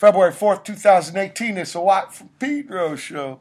February 4th, 2018. It's a Watt from Pedro show.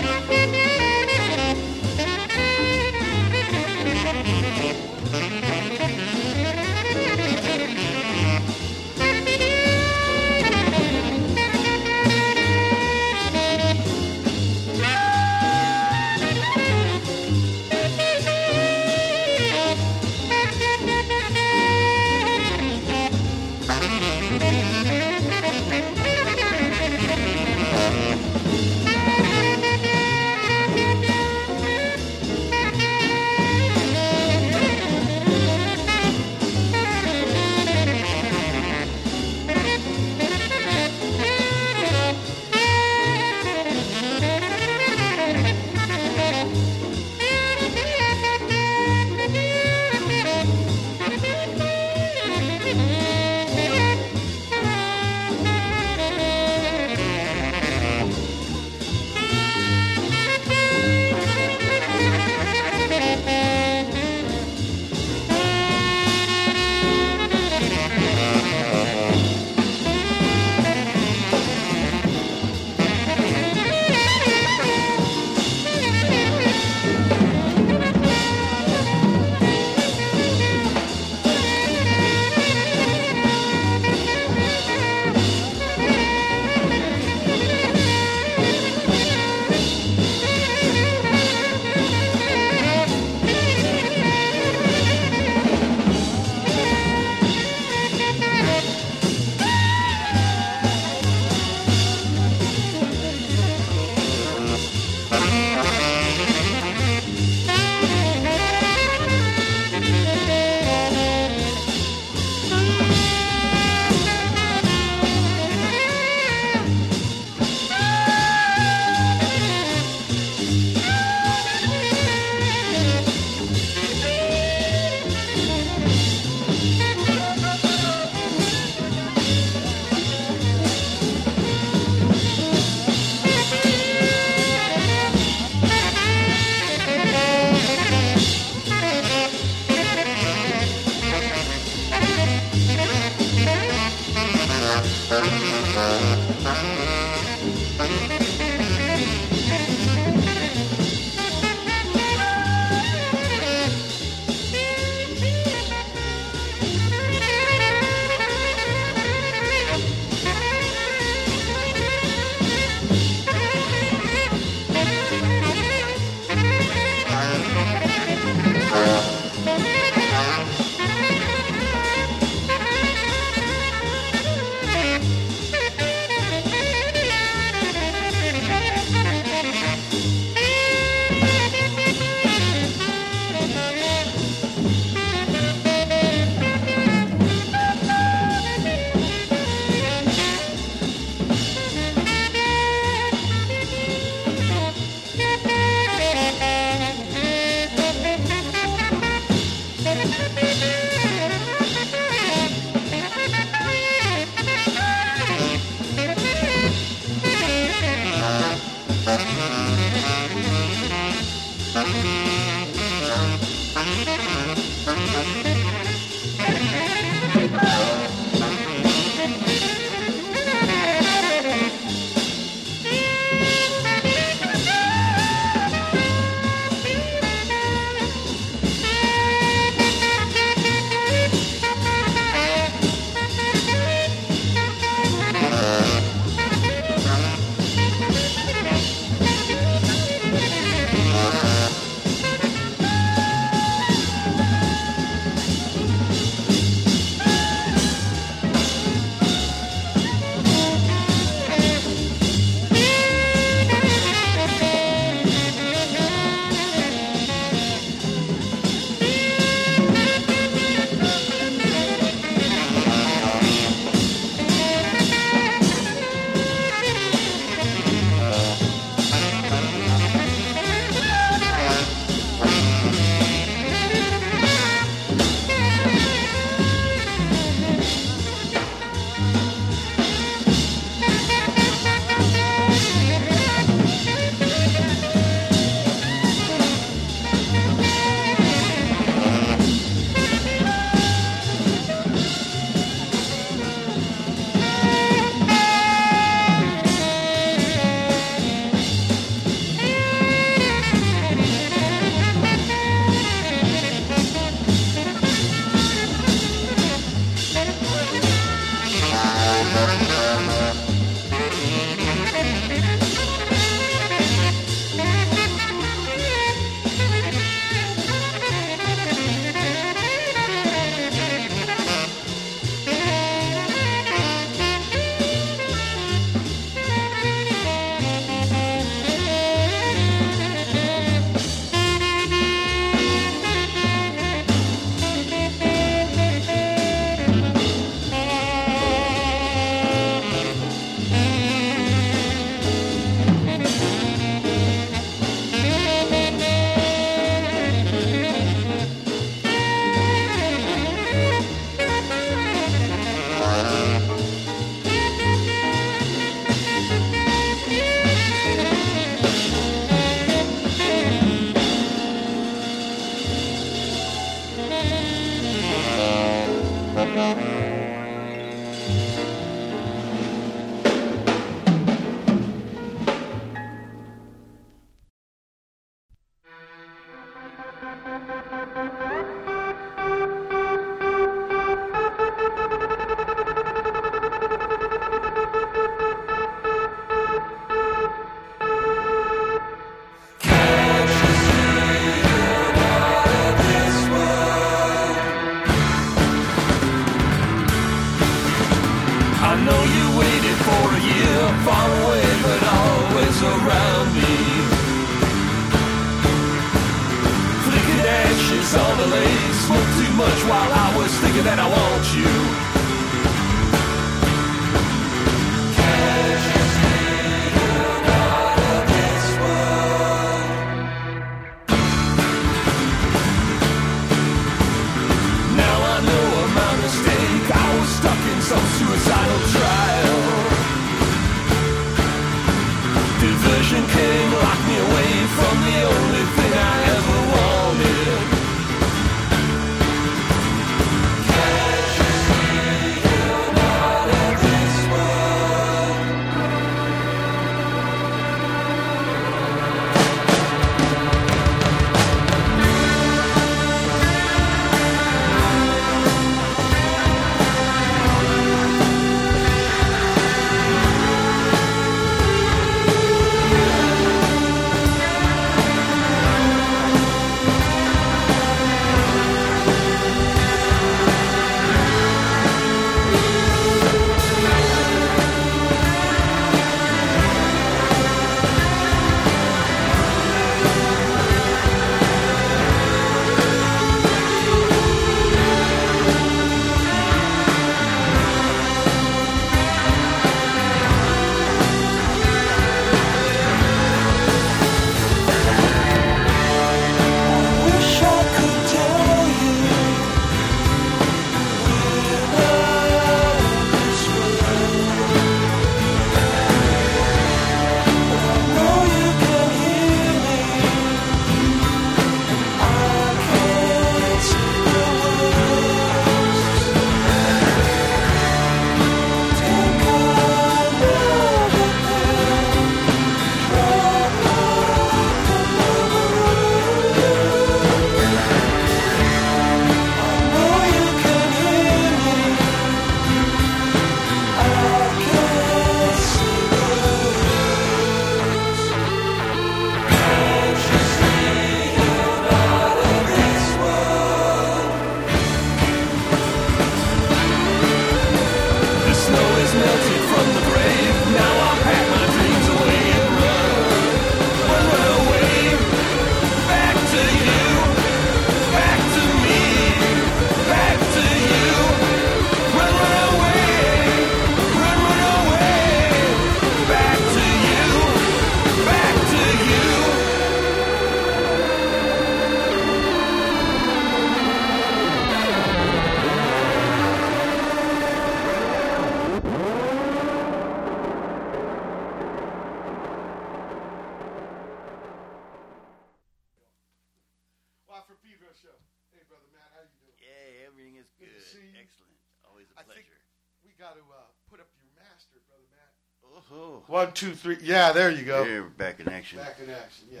Two, three. Yeah, there you go. Here, back in action. Back in action. Yeah.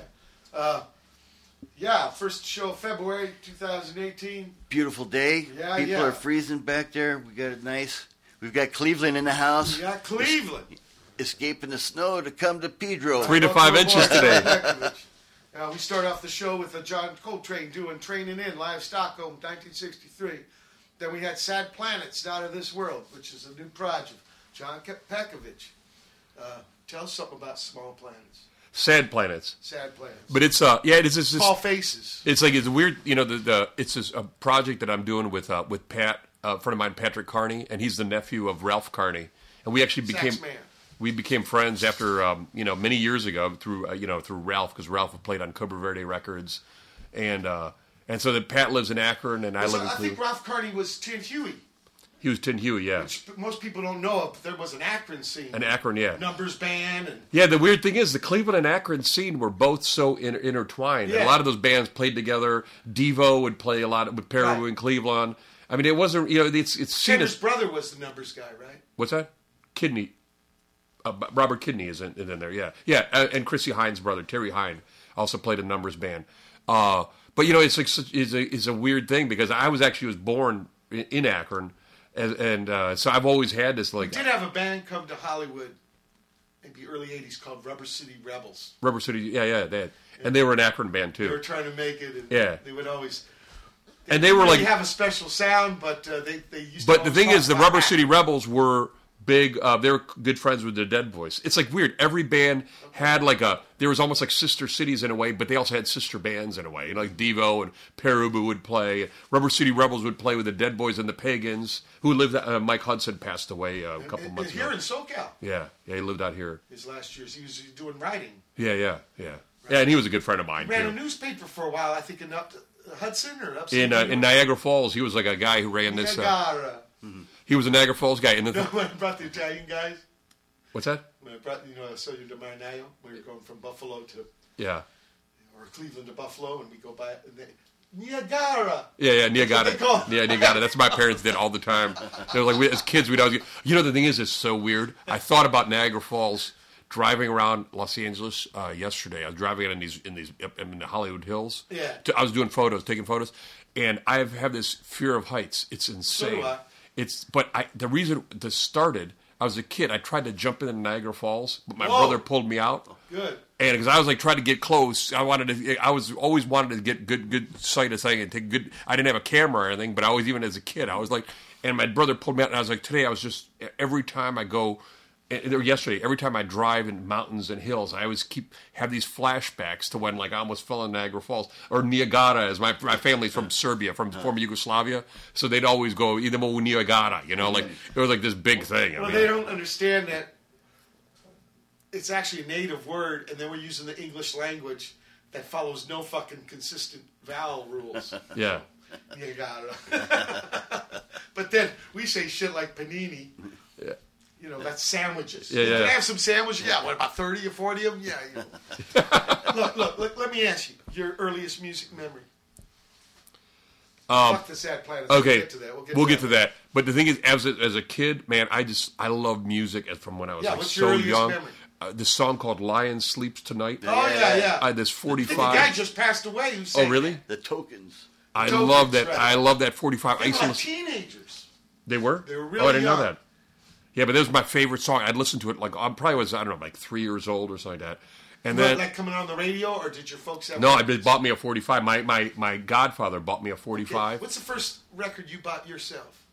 Uh, yeah, first show of February 2018. Beautiful day. Yeah, People yeah. are freezing back there. We got it nice. We've got Cleveland in the house, We got Cleveland. escaping the snow to come to Pedro. Three to five inches today. Uh, we start off the show with uh, John Coltrane doing Traneing In, live Stockholm, 1963. Then we had Sad Planets, Out of This World, which is a new project. John Ke- Petkovic. Uh, tell us something about Small Planets. Sad planets. Sad Planets. But it's uh yeah it is it's, Small Faces. it's like it's weird you know the, the it's this, a project that I'm doing with uh with Pat uh, a friend of mine Patrick Carney and he's the nephew of Ralph Carney and we actually became Sax man. we became friends after um, you know many years ago through uh, you know through Ralph because Ralph had played on Cobra Verde Records and uh and so that Pat lives in Akron and I live in I think Cleveland. Ralph Carney was Tin Huey, Tin Huey, yeah, which most people don't know of, but there was an Akron scene. an Akron, yeah. Numbers band and Yeah, the weird thing is the Cleveland and Akron scene were both so in, intertwined. And Yeah. a lot of those bands played together. Devo would play a lot with Pere Ubu Right. in Cleveland. I mean, it wasn't you know it's it's seen Tanner's as brother was the numbers guy, right? what's that? Kidney. Uh, Robert Kidney is in, is in there, yeah, yeah, uh, and Chrissie Hynde's brother Terry Hynde also played a numbers band. Uh, but you know, it's like it's a it's a weird thing because I was actually was born in, in Akron, and, and uh, so I've always had this like Did have a band come to Hollywood in the early '80s called Rubber City Rebels. Rubber City, yeah, yeah, they had, and they were an Akron band too. They were trying to make it, and Yeah. they would always. and they were really like have a special sound, but uh, they they used. But the thing is, the Rubber. City Rebels were big. Uh, they were good friends with the Dead Boys. It's like weird. Every band had like a. There was almost like sister cities in a way, but they also had sister bands in a way. You know, like Devo and Pere Ubu would play. Rubber City Rebels would play with the Dead Boys and the Pagans, who lived. Uh, Mike Hudson passed away uh, a couple And- months and here ago. in SoCal. Yeah, yeah, he lived out here. His last years, he was doing writing. Yeah, yeah, yeah, yeah. And he was a good friend of mine Ran a newspaper for a while, I think in up Hudson or up In uh, in Niagara Falls, he was like a guy who ran this. Uh, Niagara. He was a Niagara Falls guy. And the No, when I brought the Italian guys, what's that? when I brought you know I saw you to Marinayo, when you're going from Buffalo to Yeah. or Cleveland to Buffalo, and we go by and they, Niagara. Yeah, yeah, Niagara. That's what they call it. Yeah, Niagara. That's what my parents did all the time. They were like, we, as kids, we'd always get, you know, the thing is, it's so weird. I thought about Niagara Falls driving around Los Angeles uh, yesterday. I was driving in these, in these, in the Hollywood Hills. Yeah. To- I was doing photos, taking photos, and I have, this fear of heights. It's insane. I. It's, but I, the reason this started, I was a kid. I tried to jump into Niagara Falls, but my Whoa. brother pulled me out. Good. And because I was like trying to get close, I wanted to. I was always wanted to get good, good sight of thing and take good. I didn't have a camera or anything, but I was even as a kid, I was like. And my brother pulled me out, and I was like, today I was just every time I go, Eh, or yesterday, every time I drive in mountains and hills, I always keep have these flashbacks to when like I almost fell in Niagara Falls or Niagara, as my my family's from Serbia, from former Yugoslavia, so they'd always go either Niagara, you know, like it was like this big thing. I Well, mean, they don't understand that it's actually a native word, and then we're using the English language that follows no fucking consistent vowel rules. yeah. Niagara. but then we say shit like panini. Yeah. You know, that's sandwiches. Yeah, Can yeah. I have some sandwiches? Yeah, what about 30 or 40 of them? Yeah. You know. look, look, look, let me ask you your earliest music memory. Fuck the sad planets. Um, Okay, We'll get to that. We'll get, to, that. that. But the thing is, as a, as a kid, man, I just I love music as from when I was Yeah, like what's your so young. memory? Uh, this song called "Lion Sleeps Tonight." Oh, yeah, yeah. I this I think the guy just passed away who sang Oh, really? The tokens. I Tokens, love that. right. I love that forty-five. I They were like teenagers. they were. They were Oh, really I didn't know that. Yeah, but that was my favorite song. I'd listen to it like I probably was I don't know like three years old or something like that. And Was then like coming on the radio, or did your folks have no, I bought me a forty-five. My my my godfather bought me a Okay, forty-five. What's the first record you bought yourself?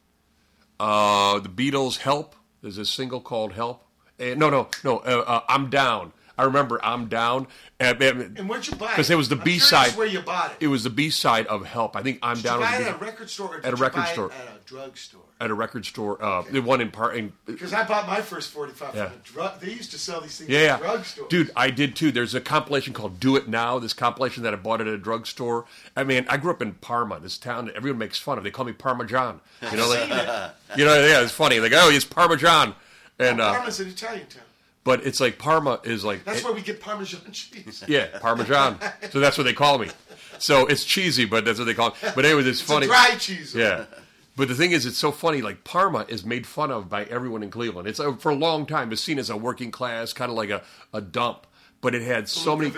Uh, the Beatles' "Help." There's a single called "Help." Eh, no, no, no. Uh, uh, I'm down. I remember I'm down. Uh, And where'd you buy it? 'Cause it was the B-side. Where you bought it? it was the B side of "Help." I think I'm Did down. you buy it at a B- record store? At a record store. At a drugstore. at a record store. Uh, the one in part. Because I bought my first 45 Yeah. from a drug. They used to sell these things yeah, at yeah. Dude, I did too. There's a compilation called "Do It Now." This compilation that I bought at a drugstore. I mean, I grew up in Parma, this town that everyone makes fun of. They call me Parmesan. You know, like, you know, yeah, it's funny. They Like, oh, he's Parmesan, and uh, Parma's an Italian town. But it's like Parma is like That's where we get Parmesan cheese. Yeah, Parmesan. so that's what they call me. So it's cheesy, but that's what they call it. But anyway, it's It's funny. dry cheese. Yeah. But the thing is, it's so funny. Like Parma is made fun of by everyone in Cleveland. It's uh, for a long time. It's seen as a working class, kind of like a, a dump. But it had so many.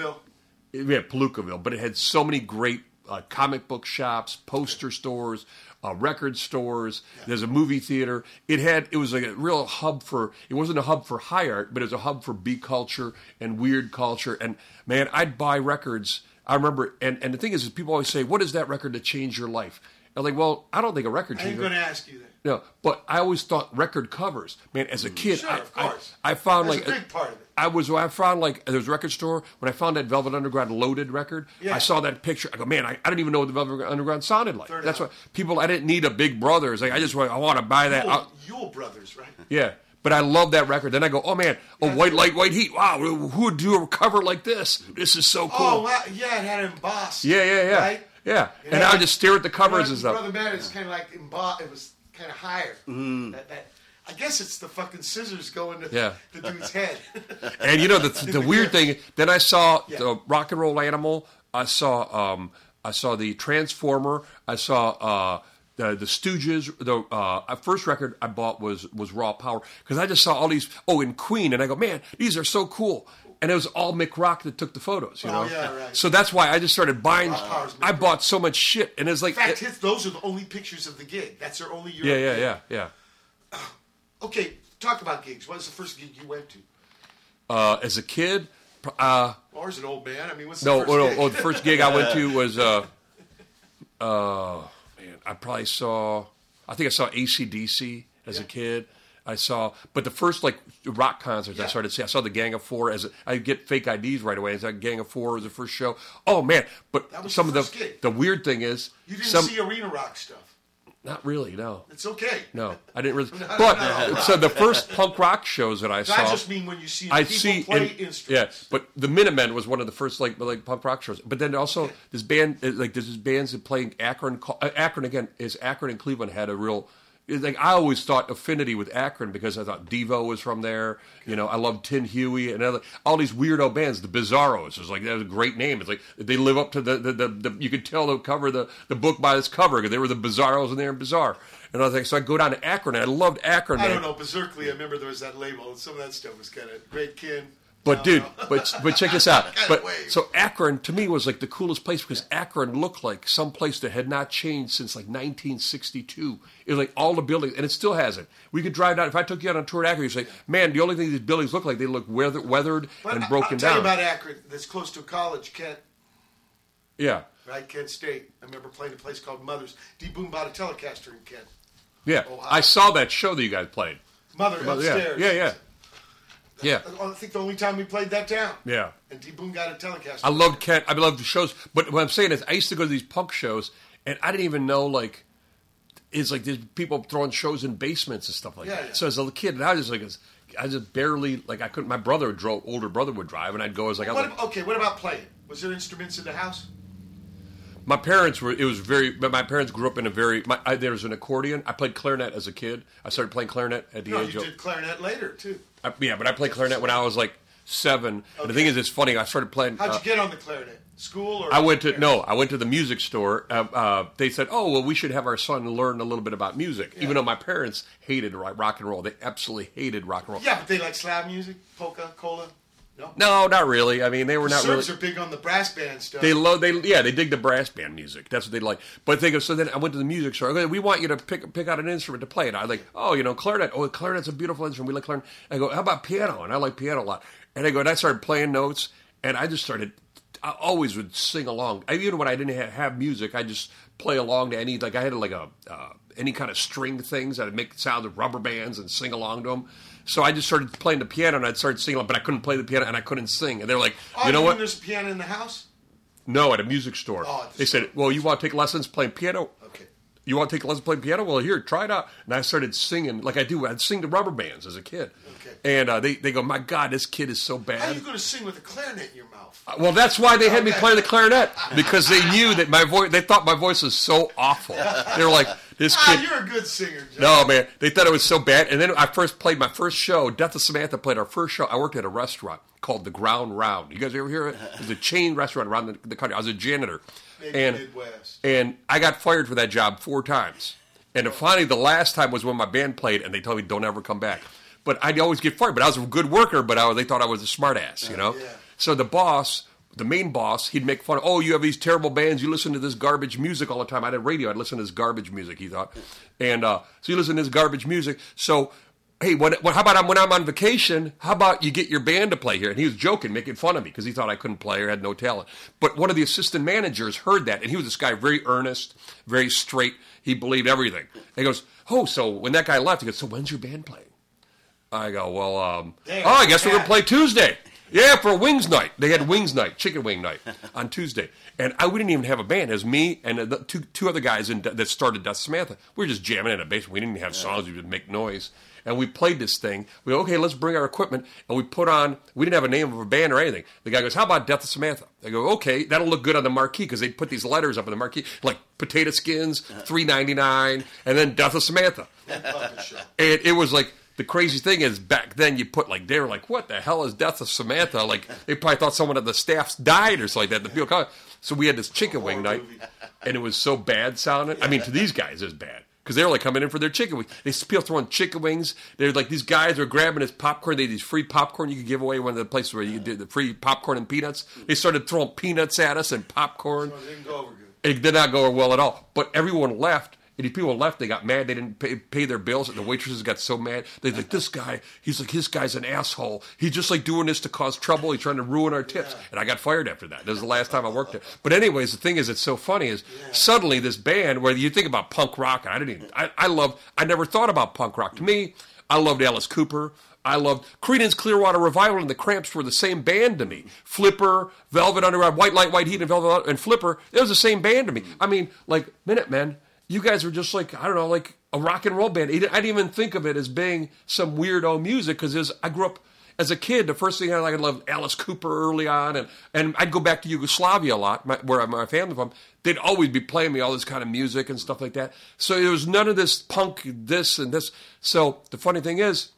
Yeah, Palookaville. But it had so many great uh, comic book shops, poster stores, uh, record stores. There's a movie theater. It had. It was like a real hub for. It wasn't a hub for high art, but it was a hub for B culture and weird culture. And man, I'd buy records. I remember. And and the thing is, is people always say, "What is that record that changed your life?" I'm like, well, I don't think a record I'm going to ask you that. No, but I always thought record covers. Man, as a mm, kid, Sure, I, of course. I, found That's like a big part of it. I was I found like there was a record store when I found that Velvet Underground loaded record. Yeah. I saw that picture. I go, man, I, I didn't even know what the Velvet Underground sounded like. That's why people. I didn't need a big brother. It's like I just want I want to buy that. Yule, Yule Brothers, right? yeah. But I love that record. Then I go, oh man, a white light, white heat. Wow, who would do a cover like this? This is so oh, cool. Oh, wow. yeah, it had embossed. yeah, yeah, yeah, Right? yeah. It And I would just stare at the covers and stuff. Brother Man is kind of like embossed. It was kind of higher. Mm-hmm. That, that, I guess it's the fucking scissors going to Yeah. the dude's head. And you know the the weird thing. Then I saw Yeah. the Rock and Roll Animal. I saw um, I saw the Transformer. I saw uh, the the Stooges. The uh, first record I bought was was Raw Power because I just saw all these. Oh, and Queen, and I go, man, these are so cool. And it was all Mick Rock that took the photos, you Oh, know. yeah, right. So that's why I just started buying. Mick I bought so much shit, and it's like, In fact, his, those are the only pictures of the gig. That's their only Europe yeah, yeah, gig. yeah, yeah. Okay, talk about gigs. What was the first gig you went to? Uh, as a kid, uh, Or as an old man? I mean, what's No, the first oh, no, gig? oh, the first gig I went to was, uh, uh, man, I probably saw, I think I saw ACDC as a kid. I saw, but the first like rock concerts I started to see, I saw the Gang of Four as a, I get fake IDs right away. As that Gang of Four was the first show. Oh man! But That was some of the gig. the weird thing is, you didn't some see arena rock stuff. not really. No, It's okay. no, I didn't really. But so the first punk rock shows that I saw, I just mean when you see people see play in- instruments. Yeah, but the Minutemen was one of the first like like punk rock shows. But then also this band like there's this bands that play in Akron. uh, Akron again is Akron and Cleveland had a real. Like I always thought affinity with Akron because I thought Devo was from there. You know, I loved Tin Huey and other, all these weirdo bands. The Bizarros was like that was a great name. It's like they live up to the the, the, the you could tell the cover the the book by this cover because they were the Bizarros and they were bizarre. And I was like, so I go down to Akron and I loved Akron. I man. don't know. Beserkley, I remember there was that label, and some of that stuff was kind of great kin. But dude, but but check this out. But so Akron to me was like the coolest place because Akron looked like some place that had not changed since like 1962. It was like all the buildings, and it still hasn't. We could drive down. If I took you out on a tour at Akron, you'd say, "Man, the only thing these buildings look like they look weather, weathered But and I- broken I'll tell down." you about Akron. That's close to a college, Kent. yeah, Right, Kent State. I remember playing a place called Mother's. D. Boon bought a Telecaster in Kent. yeah. Ohio. I saw that show that you guys played. Mother yeah, upstairs. yeah, yeah, yeah, I think the only time we played that town. yeah. And D. Boon got a Telecaster. I loved Kent. I loved the shows. But what I'm saying is, I used to go to these punk shows, and I didn't even know like it's like there's people throwing shows in basements and stuff like Yeah, that. yeah. So as a kid, I was just like, I just barely like I couldn't. My brother drove, older brother would drive, and I'd go as like I was What, like, okay, what about playing? Was there instruments in the house? my parents were. It was very. But my parents grew up in a very. My, I, there was an accordion. I played clarinet as a kid. I started playing clarinet at the No, age you of did clarinet later too. I- yeah. But I played clarinet when I was like seven. And the thing is, it's funny. I started playing. How'd uh, you get on the clarinet? School or? I went to no. I went to the music store. Uh, uh, they said, "Oh, well, we should have our son learn a little bit about music." Even though my parents hated rock and roll, they absolutely hated rock and roll. Yeah, but they like slab music, polka, cola. No, No, not really. I mean, they were not Serbs really. are big on the brass band stuff. They love. They yeah. They dig the brass band music. That's what they like. But they go. So then I went to the music store. I go, we want you to pick pick out an instrument to play. And I like, oh, you know, clarinet. Oh, clarinet's a beautiful instrument. We like clarinet. I go, how about piano? And I like piano a lot. And I go, and I started playing notes, and I just started. I always would sing along. I, even when I didn't have, have music, I just play along to any like I had like a uh, any kind of string things that would make sounds of rubber bands and sing along to them. So I just started playing the piano and I'd start singing, but I couldn't play the piano and I couldn't sing. And they're like, oh, you know what? There's a piano in the house. No, at a music store. Oh, they said, "Well, you want to take lessons playing piano? Okay. You want to take lessons playing piano? Well, here, try it out." And I started singing like I do. I'd sing to rubber bands as a kid. Okay. And uh, they they go, "My God, this kid is so bad. How are you going to sing with a clarinet in your mouth? Well, that's why they had me play the clarinet because they knew that my voice. They thought my voice was so awful. They were like, "This Ah, kid." you're a good singer. John. No, man. They thought it was so bad. And then I first played my first show. Death of Samantha played our first show. I worked at a restaurant called the Ground Round. You guys ever hear it? It was a chain restaurant around the, the country. I was a janitor. And Midwest. and I got fired for that job four times. And finally, the last time was when my band played, and they told me don't ever come back. But I'd always get fired. But I was a good worker, but I, they thought I was a smart ass, you know. yeah. So the boss, the main boss, he'd make fun of, oh, you have these terrible bands. You listen to this garbage music all the time. I had radio. I'd listen to this garbage music, he thought. And uh, so you listen to this garbage music. So, hey, what, what, how about I'm, when I'm on vacation, how about you get your band to play here? And he was joking, making fun of me because he thought I couldn't play or had no talent. But one of the assistant managers heard that. And he was this guy, very earnest, very straight. He believed everything. And he goes, oh, so when that guy left, he goes, so when's your band playing? I go, well, um, oh, I guess we're gonna play Tuesday. Yeah, for wings night. They had wings night, chicken wing night on Tuesday, and I we didn't even have a band. It was me and uh, the two two other guys in, that started Death Samantha. We were just jamming in a basement. We didn't have songs. We would make noise, and we played this thing. We go, okay, let's bring our equipment, and we put on. We didn't have a name of a band or anything. The guy goes, how about Death of Samantha? They go, okay, that'll look good on the marquee because they put these letters up on the marquee like potato skins, three ninety nine, and then Death of Samantha. And it was like the crazy thing is back then you put like they were like, what the hell is Death of Samantha? Like they probably thought someone at the staffs died or something like that. The people come- So we had this chicken wing night, and it was so bad sounding. I mean, to these guys, it was bad because they were like coming in for their chicken wings. They people throwing chicken wings. They're like these guys are grabbing this popcorn. They had these free popcorn you could give away. One of the places where you did the free popcorn and peanuts. They started throwing peanuts at us and popcorn. Well, it didn't go over good. It did not go well at all. But everyone left. And people left. They got mad. They didn't pay, pay their bills. And the waitresses got so mad. They like this guy. He's like this guy's an asshole. He's just like doing this to cause trouble. He's trying to ruin our tips. And I got fired after that. That was the last time I worked there. But anyways, the thing is, it's so funny is suddenly this band where you think about punk rock. I didn't even. I, I love. I never thought about punk rock. To me, I loved Alice Cooper. I loved Creedence Clearwater Revival and the Cramps were the same band to me. Flipper, Velvet Underground, White Light, White Heat, and Velvet and Flipper. It was the same band to me. I mean, like Minutemen. You guys were just like I don't know, like a rock and roll band. I didn't even think of it as being some weirdo music because I grew up as a kid. The first thing I like, I loved Alice Cooper early on, and and I'd go back to Yugoslavia a lot, my, where my family from. They'd always be playing me all this kind of music and stuff like that. So there was none of this punk, this and this. So the funny thing is,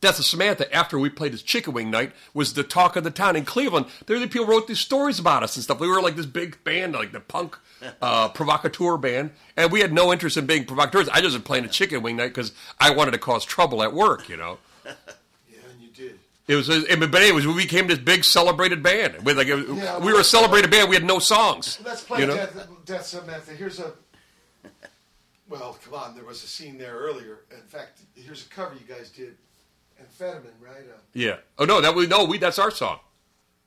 Death of Samantha, after we played this chicken wing night, was the talk of the town in Cleveland. There, the people wrote these stories about us and stuff. We were like this big band, like the punk uh, provocateur band, and we had no interest in being provocateurs. I just was playing a chicken wing night because I wanted to cause trouble at work, you know. Yeah, and you did. It was, it, but anyways, we became this big celebrated band. With like, it- Yeah, we were a celebrated band. We had no songs. Let's play you know? Death, Death Samantha. Here's a. Well, come on. There was a scene there earlier. In fact, here's a cover you guys did. Amphetamine, right? Uh, Yeah. Oh no, that we no, we that's our song.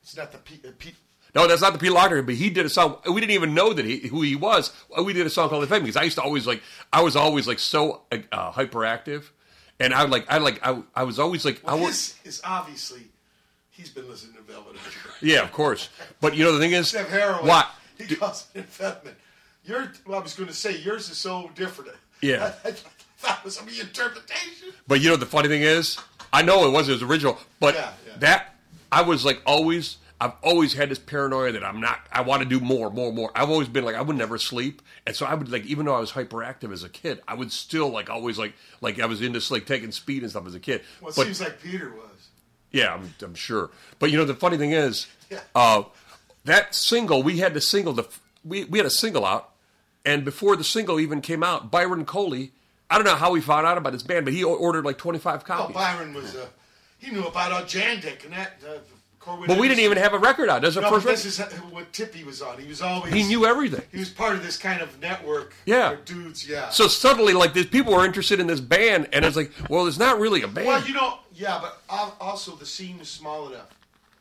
it's not the Pete. Uh, Pete No, that's not the Pete Laughner, but he did a song. We didn't even know that he who he was. We did a song called "The Fame" because I used to always like. I was always like so uh, hyperactive, and I like. I like. I, I was always like. I was. is obviously he's been listening to Velvet Underground. Yeah, of course. But you know the thing is, of heroin, what? he Do- calls it amphetamine. Your, well, I was going to say yours is so different. Yeah. I, I it was a interpretation. But you know the funny thing is, I know it wasn't his original, but Yeah, yeah. that I was like always. I've always had this paranoia that I'm not. I want to do more, more, more. I've always been like I would never sleep, and so I would like even though I was hyperactive as a kid, I would still like always like like I was into like taking speed and stuff as a kid. Well, it but seems like Peter was. yeah, I'm, I'm sure. But you know the funny thing is, Yeah. uh, that single we had the single the we we had a single out, and before the single even came out, Byron Coley. I don't know how he found out about this band, but he ordered like 25 Well, copies. Byron was. Uh, he knew about uh, Jandek and that. Uh, Corwood But we didn't even have a record out. That's the No, first this is what tip he was on. He was always. He knew everything. He was part of this kind of network. Yeah. of dudes. Yeah. So suddenly, like, these people were interested in this band, and it's like, well, it's not really a band. well, you know, yeah, but also the scene is small enough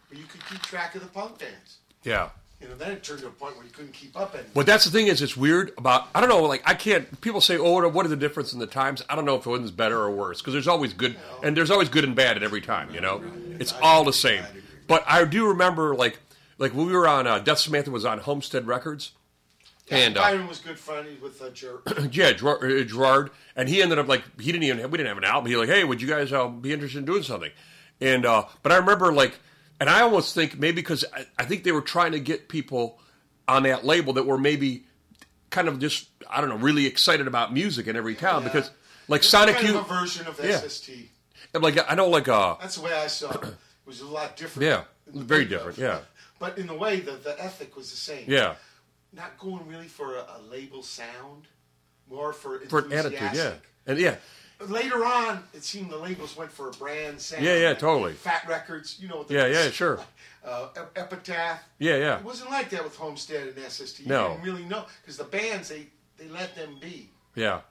where you could keep track of the punk bands. yeah. You know, then it turned to a point where you couldn't keep up anymore. But that's the thing is, it's weird about. I don't know. Like, I can't. People say, "Oh, what is the difference in the times?" I don't know if one's better or worse because there's always good and there's always good and bad at every time. You know, it's all the same. But I do remember, like, like when we were on uh, Death Samantha was on Homestead Records, and uh, was good friends with uh, Jer- yeah, Gerard, uh, Gerard, and he ended up like he didn't even we didn't have an album. He like, hey, would you guys uh, be interested in doing something? And uh, but I remember like, and I almost think maybe because I, I think they were trying to get people on that label that were maybe kind of just I don't know really excited about music in every town Yeah. because like It's Sonic kind Youth, version of Yeah. SST. like I know like uh That's the way I saw it. It was a lot different. Yeah, very different, yeah. But in the way, the, the ethic was the same. yeah Not going really for a, a label sound, more for for attitude. Yeah, and yeah, Later on, it seemed the labels went for a brand sound. Yeah, yeah, totally. Fat Records, you know what? the- Yeah, yeah, sure. Uh, Epitaph. yeah, yeah. It wasn't like that with Homestead and SST. You No. didn't really know because the bands they they let them be. Yeah.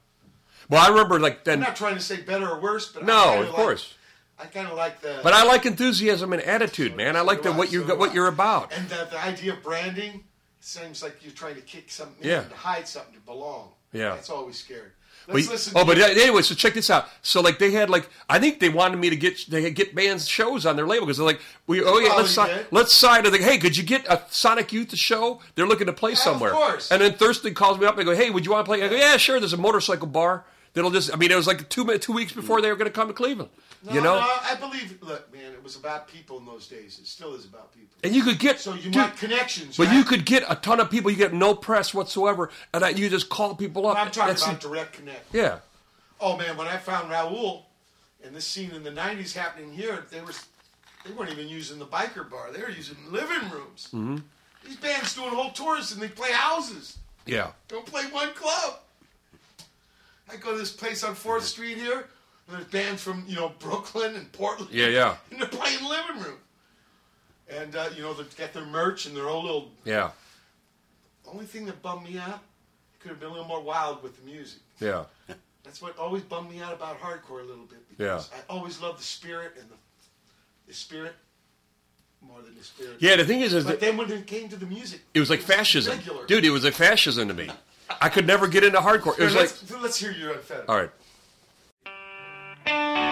Well, I remember like then. I'm not trying to say better or worse, but No, kinda like- course. I kind of like the. but I like enthusiasm and attitude, man. I like do the what you so what you're about. And the, the idea of branding seems like you're trying to kick something Yeah. in to hide something to belong. Yeah. That's always scary. But- Let's listen. oh, but it. anyway, so check this out. So like they had like I think they wanted me to get they had get bands shows on their label because they're like we oh yeah let's sign let's sign to the hey could you get a Sonic Youth show? They're looking to play somewhere. course. And then Thurston calls me up and they go hey would you want to play? I go yeah sure. There's a motorcycle bar that'll just I mean it was like two two weeks before they were going to come to Cleveland. No, you know. no, I believe. Look, man, it was about people in those days. It still is about people. and you could get So you dude, connections, but right? you could get a ton of people. You get no press whatsoever, and I, you just call people up. I'm talking That's about the- direct connect. yeah. Oh man, when I found Raul and this scene in the '90s happening here, they were they weren't even using the biker bar. They were using living rooms. Mm-hmm. These bands doing whole tours and they play houses. Yeah. Don't play one club. I go to this place on Fourth Street here, there's bands from you know Brooklyn and Portland. Yeah, yeah. And they're playing living room. And uh, you know they got their merch and their own little. Yeah. The only thing that bummed me out, it could have been a little more wild with the music. Yeah. That's what always bummed me out about hardcore a little bit. Because I always loved the spirit and the, the spirit more than the spirit. Yeah, the thing is, is But then when it came to the music, it was like fascism, regular. dude. It was like fascism to me. I could never get into hardcore. It was like, let's, let's hear your unfettered. all right, Thank you.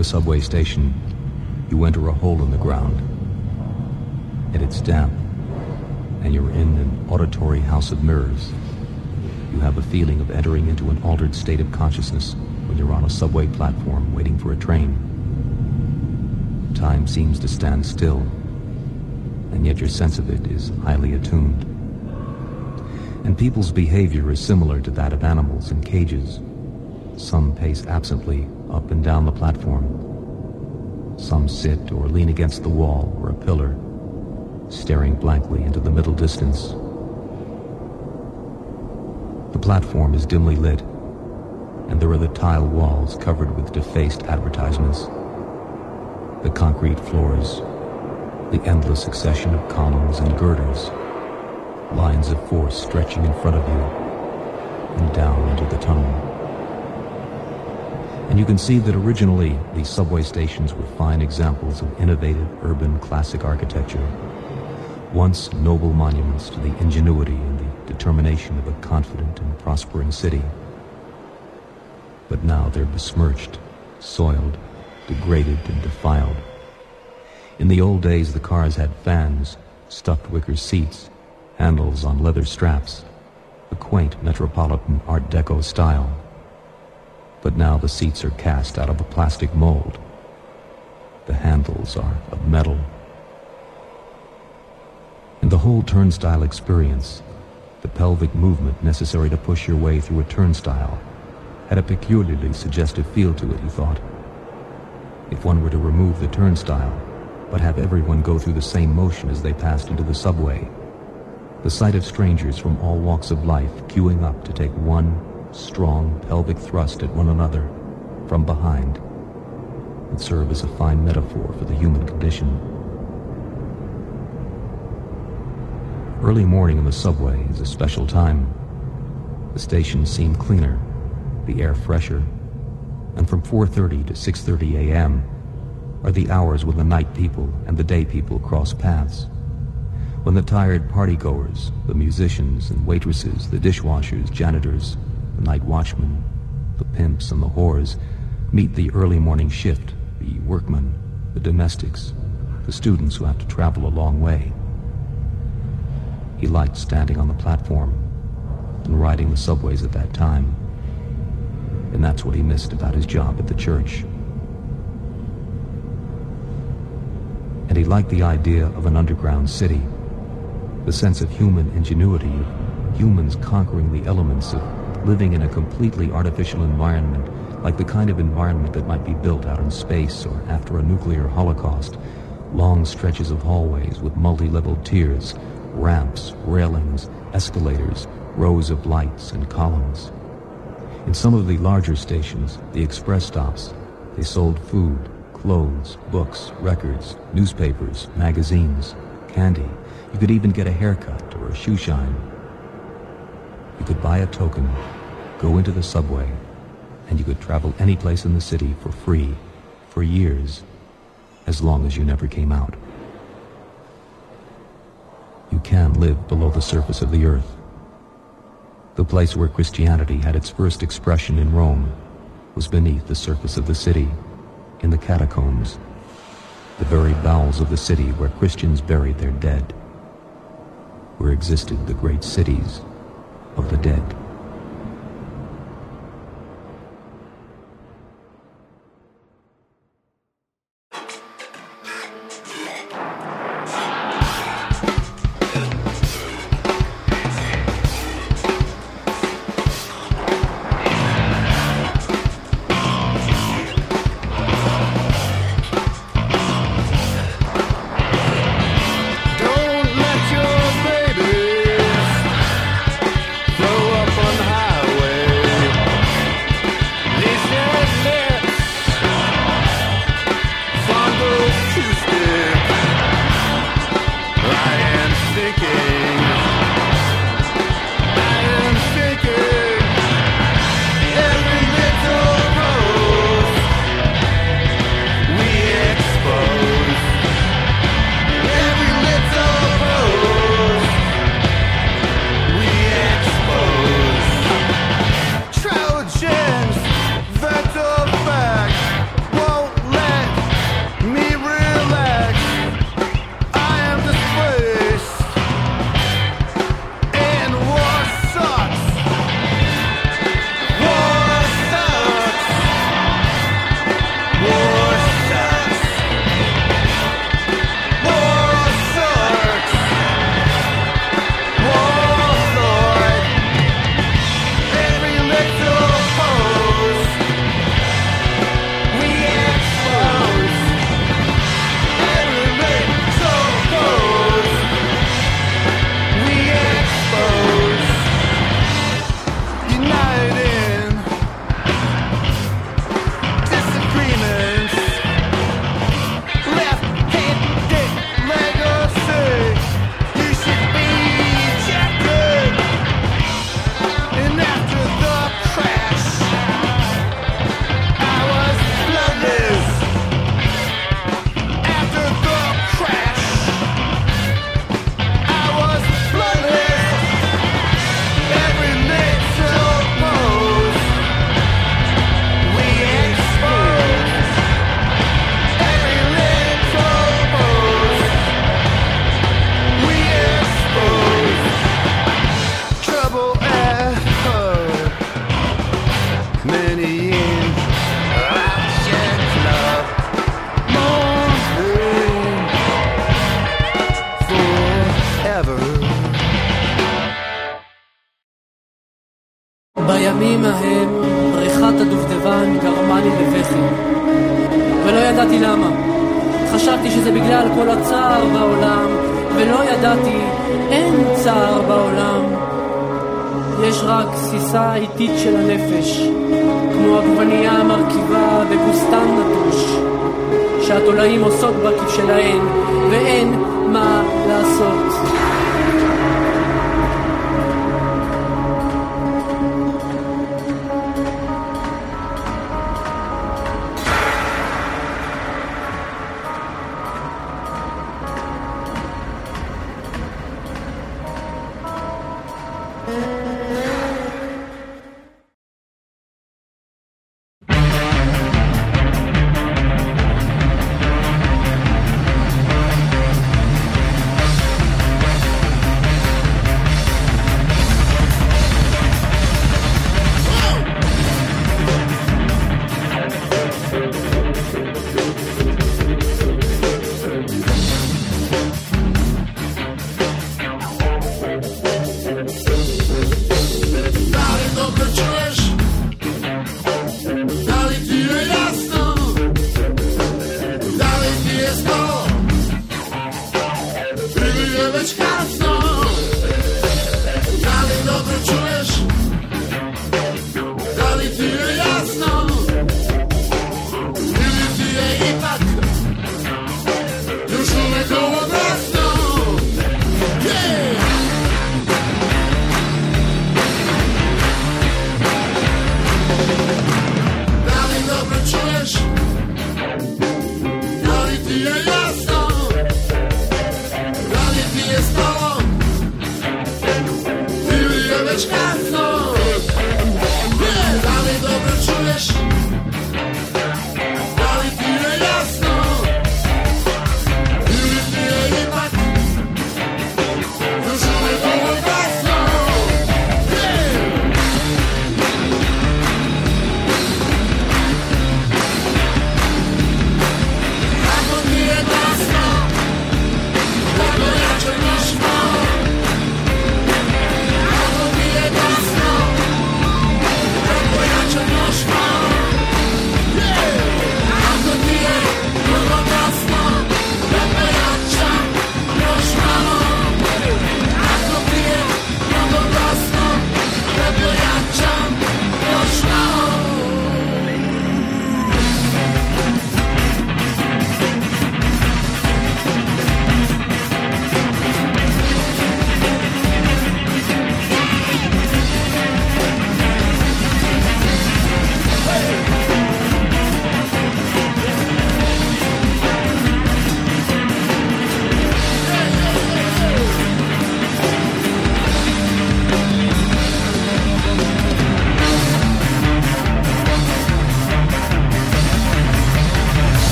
A subway station, you enter a hole in the ground, and it's damp, and you're in an auditory house of mirrors. You have a feeling of entering into an altered state of consciousness when you're on a subway platform waiting for a train. Time seems to stand still, and yet your sense of it is highly attuned. And people's behavior is similar to that of animals in cages. Some pace absently up and down the platform. Some sit or lean against the wall or a pillar, staring blankly into the middle distance. The platform is dimly lit, and there are the tile walls covered with defaced advertisements. The concrete floors, the endless succession of columns and girders, lines of force stretching in front of you and down into the tunnel. And you can see that originally these subway stations were fine examples of innovative urban classic architecture, once noble monuments to the ingenuity and the determination of a confident and prospering city. But now they're besmirched, soiled, degraded, and defiled. In the old days, the cars had fans, stuffed wicker seats, handles on leather straps, a quaint metropolitan Art Deco style. But now the seats are cast out of a plastic mold. The handles are of metal. And the whole turnstile experience, the pelvic movement necessary to push your way through a turnstile, had a peculiarly suggestive feel to it, he thought. If one were to remove the turnstile, but have everyone go through the same motion as they passed into the subway, the sight of strangers from all walks of life queuing up to take one strong pelvic thrust at one another from behind would serve as a fine metaphor for the human condition. Early morning in the subway is a special time. The stations seem cleaner, the air fresher, and from 4.30 to 6.30 a.m. are the hours when the night people and the day people cross paths. When the tired partygoers, the musicians and waitresses, the dishwashers, janitors, the night watchmen, the pimps and the whores meet the early morning shift, the workmen, the domestics, the students who have to travel a long way. He liked standing on the platform and riding the subways at that time. And that's what he missed about his job at the church. And he liked the idea of an underground city, the sense of human ingenuity, of humans conquering the elements of living in a completely artificial environment, like the kind of environment that might be built out in space or after a nuclear holocaust. Long stretches of hallways with multi-level tiers, ramps, railings, escalators, rows of lights and columns. In some of the larger stations, the express stops, they sold food, clothes, books, records, newspapers, magazines, candy. You could even get a haircut or a shoe shine you could buy a token, go into the subway, and you could travel any place in the city for free, for years, as long as you never came out. You can live below the surface of the earth. The place where Christianity had its first expression in Rome was beneath the surface of the city, in the catacombs, the very bowels of the city where Christians buried their dead, where existed the great cities of the dead.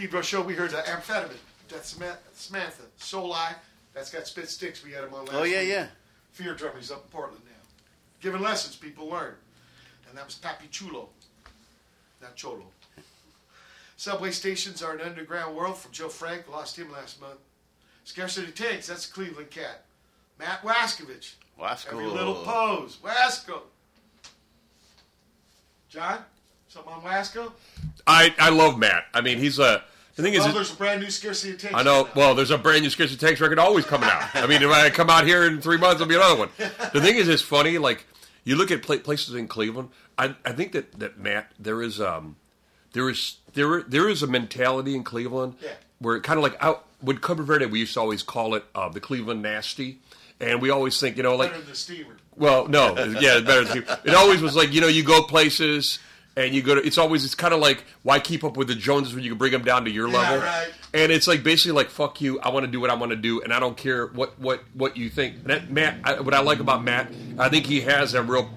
Pedro show, we heard the amphetamine. That's Samantha. Sol-I, that's got spit sticks. We had him on last Oh yeah, week. yeah. Fear drum, he's up in Portland now. Giving lessons, people learn. And that was Papi Chulo, not Cholo. Subway stations are an underground world from Joe Frank. Lost him last month. Scarcity Tanks, that's Cleveland cat. Matt Wascovich. Wasco. Every little pose. Wasco. John? Something on Wasco? I, I love Matt. I mean, he's a. The thing is, Oh, there's a brand new Scarcity of Tanks. I know. Well, there's a brand new Scarcity of Tanks record always coming out. I mean, if I come out here in three months, there'll be another one. The thing is, it's funny. Like you look at places in Cleveland. I, I think that, that Matt, there is um, there is there there is a mentality in Cleveland Yeah. where it kind of like out with Cobra Verde, we used to always call it uh, the Cleveland Nasty, and we always think, you know, like Better than the steamer. well, no, yeah, it's better. Than, it always was like you know you go places and you go to. It's always it's kind of like why keep up with the Joneses when you can bring them down to your Yeah, level. right. And it's like basically like fuck you. I want to do what I want to do, and I don't care what what what you think. And that Matt, I, what I like about Matt, I think he has a real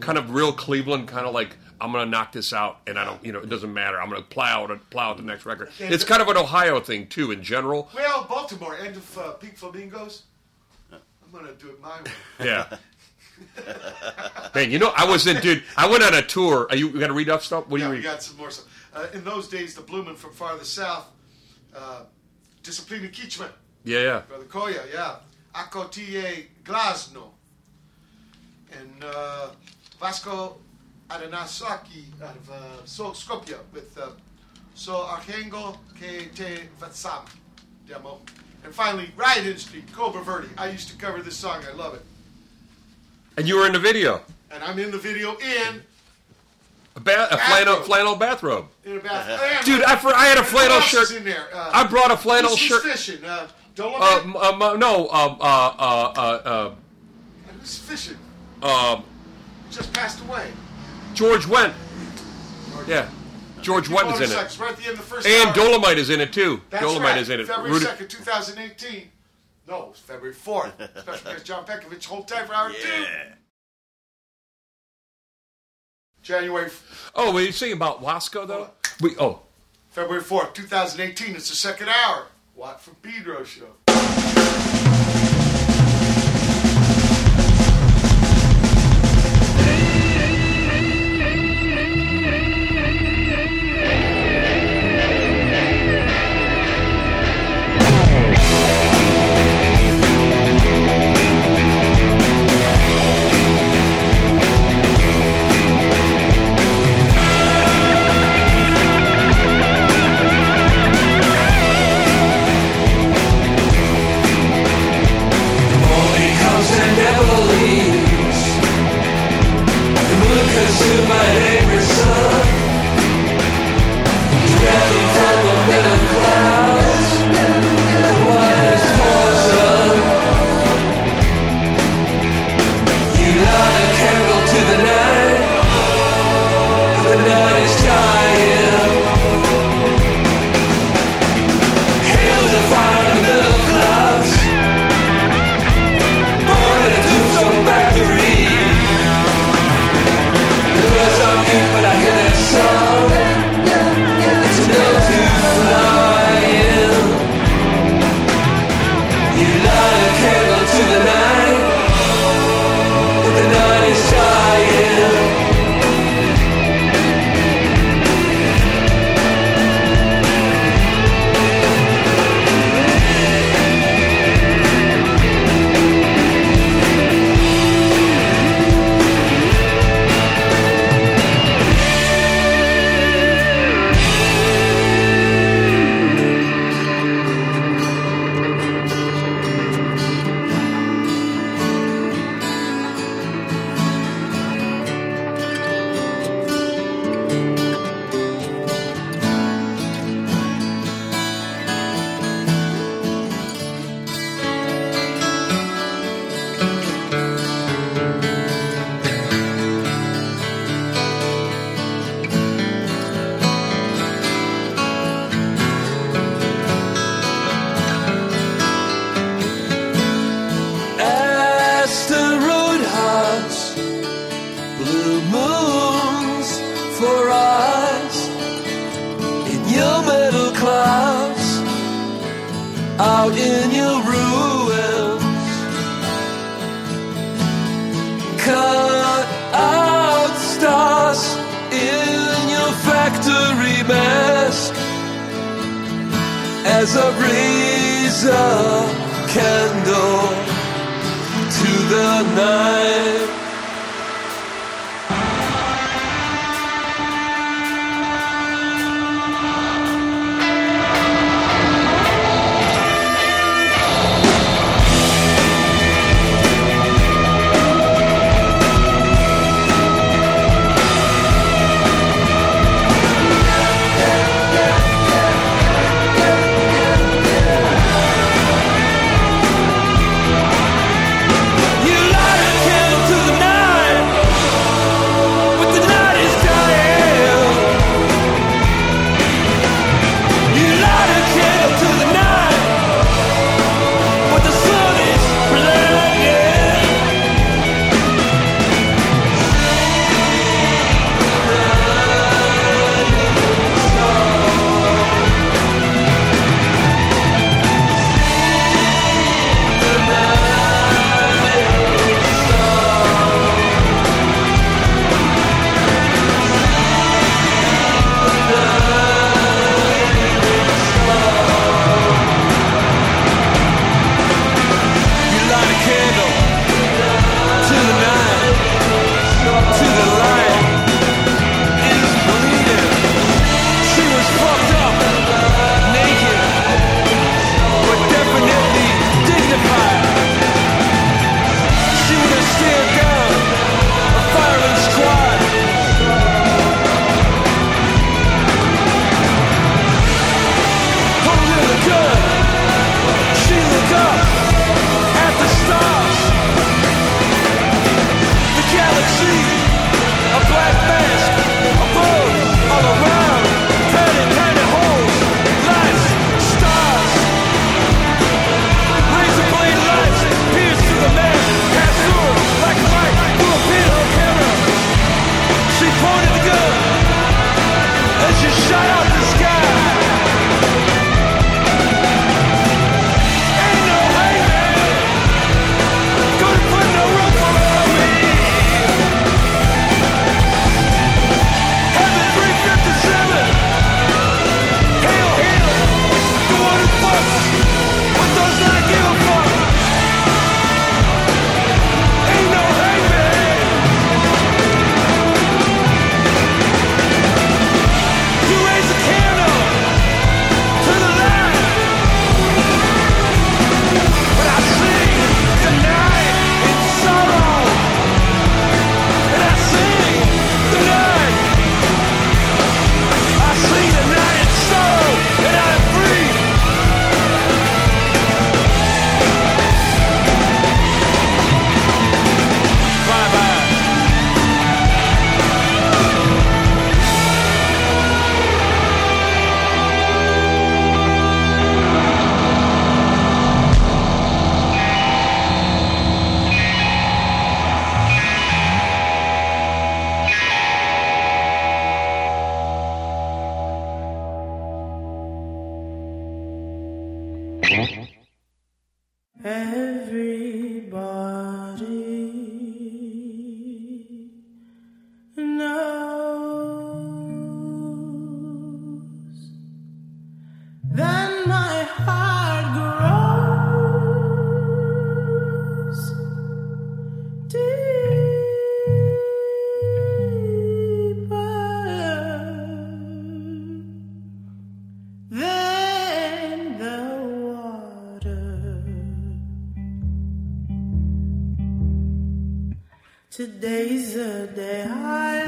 kind of real Cleveland kind of like. I'm gonna knock this out, and I don't, you know, it doesn't matter. I'm gonna plow to plow out the next record. It's kind of an Ohio thing too, in general. Well, Baltimore, end of uh, Pink Flamingos. I'm going to do it my way. Yeah. Man, you know, I was in, dude. I went on a tour. Are you going to read up stuff? What do Yeah, you we read? got some more stuff. Uh, in those days, the Blooming from farther south, uh, Disciplin A Kitschme, Yeah, yeah. Brother Koya, yeah. Ako Ti Je Glasno. And uh, Vasko Atanasoski out of uh, so, Skopje with uh, So Arhangel Kje Te Vtasam demo. And finally, Riot Industry, Cobra Verde. I used to cover this song. I love it. And you were in the video. And I'm in the video in, A, ba- a flannel, Bathrobe. flannel bathrobe. in a bath. Dude, I, for, I had a flannel shirt. in there? Uh, I brought a flannel shirt. Who's fishing? Uh, Dolomite? Uh, m- um, uh, no, um, uh, uh, uh, who's fishing? uh, um, Just passed away. George Wendt. Yeah. George Wendt is in it. Right at the end of the first And hour. Dolomite is in it too. That's Dolomite right. is in it. February Rudy- 2nd, 2018. No, it's February 4th. Special guest John Petkovic. Hold tight for hour two. Yeah. January, f- Oh, were you saying about Wasco though? We oh. February 4th, 2018. It's the second hour. Watt from Pedro show. Today's the day I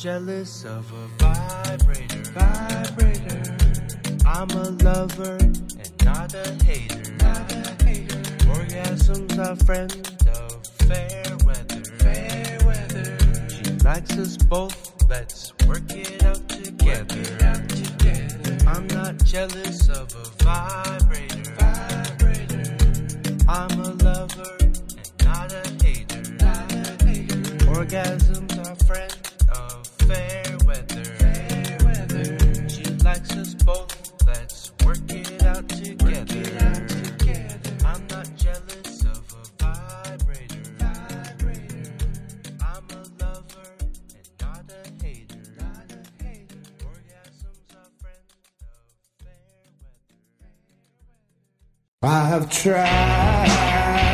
jealous of a vibrator. Vibrator. I'm a lover and not a hater. Not a hater. Orgasms are friends of fair weather. Fair weather. She likes us both. Let's work it out together. Work it out together. I'm not jealous of a vibrator. Vibrator. I'm a lover and not a hater. Not a hater. Orgasms are friends fair weather. She likes us both. Let's work it out together. I'm not jealous of a vibrator. I'm a lover and. Not a hater. Orgasms are friends of fair weather. I've tried.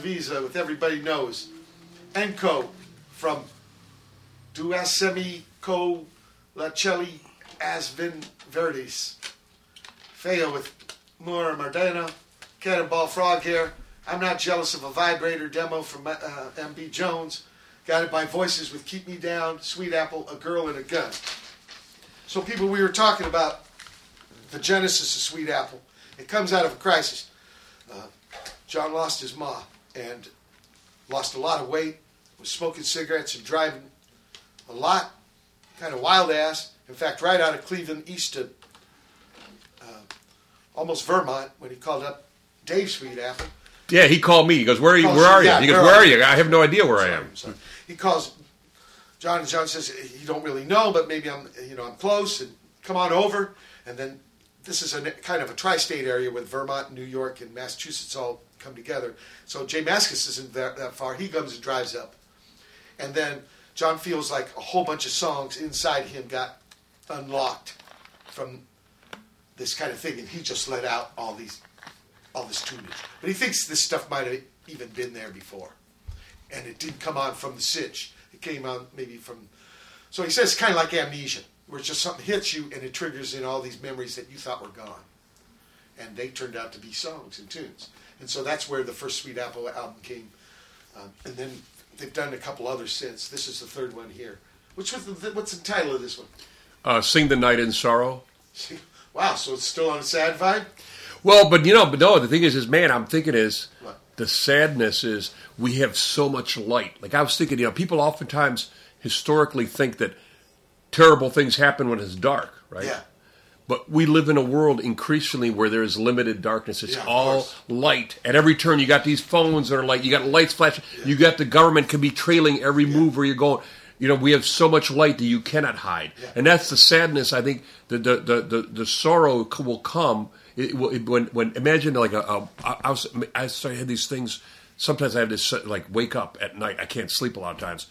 Mal Devisa with Everybody Knows, Enco from Duasemi Co Lacelli Asvin Verdis, Feo with Mujer Moderna, Cannonball Frog Hair. I'm not jealous of a vibrator demo from uh, MB Jones. Guided by voices with Keep Me Down, Sweet Apple, A Girl and a Gun. So, people, we were talking about the genesis of Sweet Apple. It comes out of a crisis. Uh, John lost his ma and lost a lot of weight, was smoking cigarettes and driving a lot, kind of wild ass. In fact, right out of Cleveland, east to uh, almost Vermont, when he called up Dave Sweetapple. Yeah, he called me. He goes, "Where are you? Where are you?" yeah, He goes, where "Where are you?" you?" I have no idea where I am. So he calls John, and John says, "You don't really know, but maybe I'm, you know, I'm close, and come on over." And then this is a kind of a tri-state area with Vermont, New York, and Massachusetts all come together. So J Mascis isn't that, that far. He comes and drives up, and then John feels like a whole bunch of songs inside him got unlocked from this kind of thing, and he just let out all these all this tunage. But he thinks this stuff might have even been there before, and it didn't come on from the sitch. It came on maybe from. So he says, kind of like amnesia, where just something hits you and it triggers in all these memories that you thought were gone, and they turned out to be songs and tunes. And so that's where the first Sweet Apple album came, um, and then they've done a couple others since. This is the third one here. Which was the, what's the title of this one? Uh, Sing the Night in Sorrow. Wow, so it's still on a sad vibe. Well, but you know, but no, the thing is, is man, I'm thinking is What? the sadness is we have so much light. Like I was thinking, you know, people oftentimes historically think that terrible things happen when it's dark, right? Yeah. But we live in a world increasingly where there is limited darkness. It's Yeah, all course. light. At every turn, you got these phones that are light. You got lights flashing. You got the government can be trailing every move where you're going. You know, we have so much light that you cannot hide, Yeah. and that's the sadness. I think the the the the, the sorrow will come it, it, when when imagine like a, a I, I was I started had these things. Sometimes I have this uh, like wake up at night. I can't sleep a lot of times.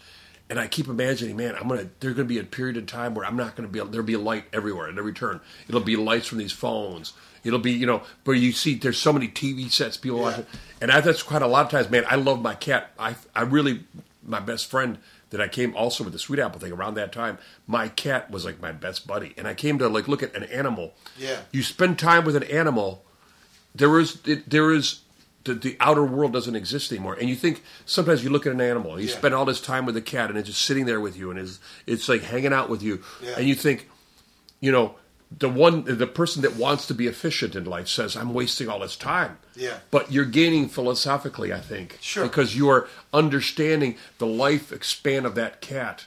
And I keep imagining, man, I'm gonna. There's gonna be a period of time where I'm not gonna be. able- There'll be a light everywhere at every turn. It'll be lights from these phones. It'll be, you know, but you see there's so many TV sets people Yeah. watching, and I, that's quite a lot of times, man. I love my cat. I, I really, my best friend that I came also with the sweet apple thing around that time. My cat was like my best buddy, and I came to like look at an animal. Yeah. You spend time with an animal, there is it, there is the, the outer world doesn't exist anymore. And you think sometimes you look at an animal, and you Yeah. spend all this time with a cat, and it's just sitting there with you, and it's it's like hanging out with you, Yeah. and you think, you know, the one the person that wants to be efficient in life says, "I'm wasting all this time." Yeah. But you're gaining philosophically, I think, Sure. because you are understanding the life span of that cat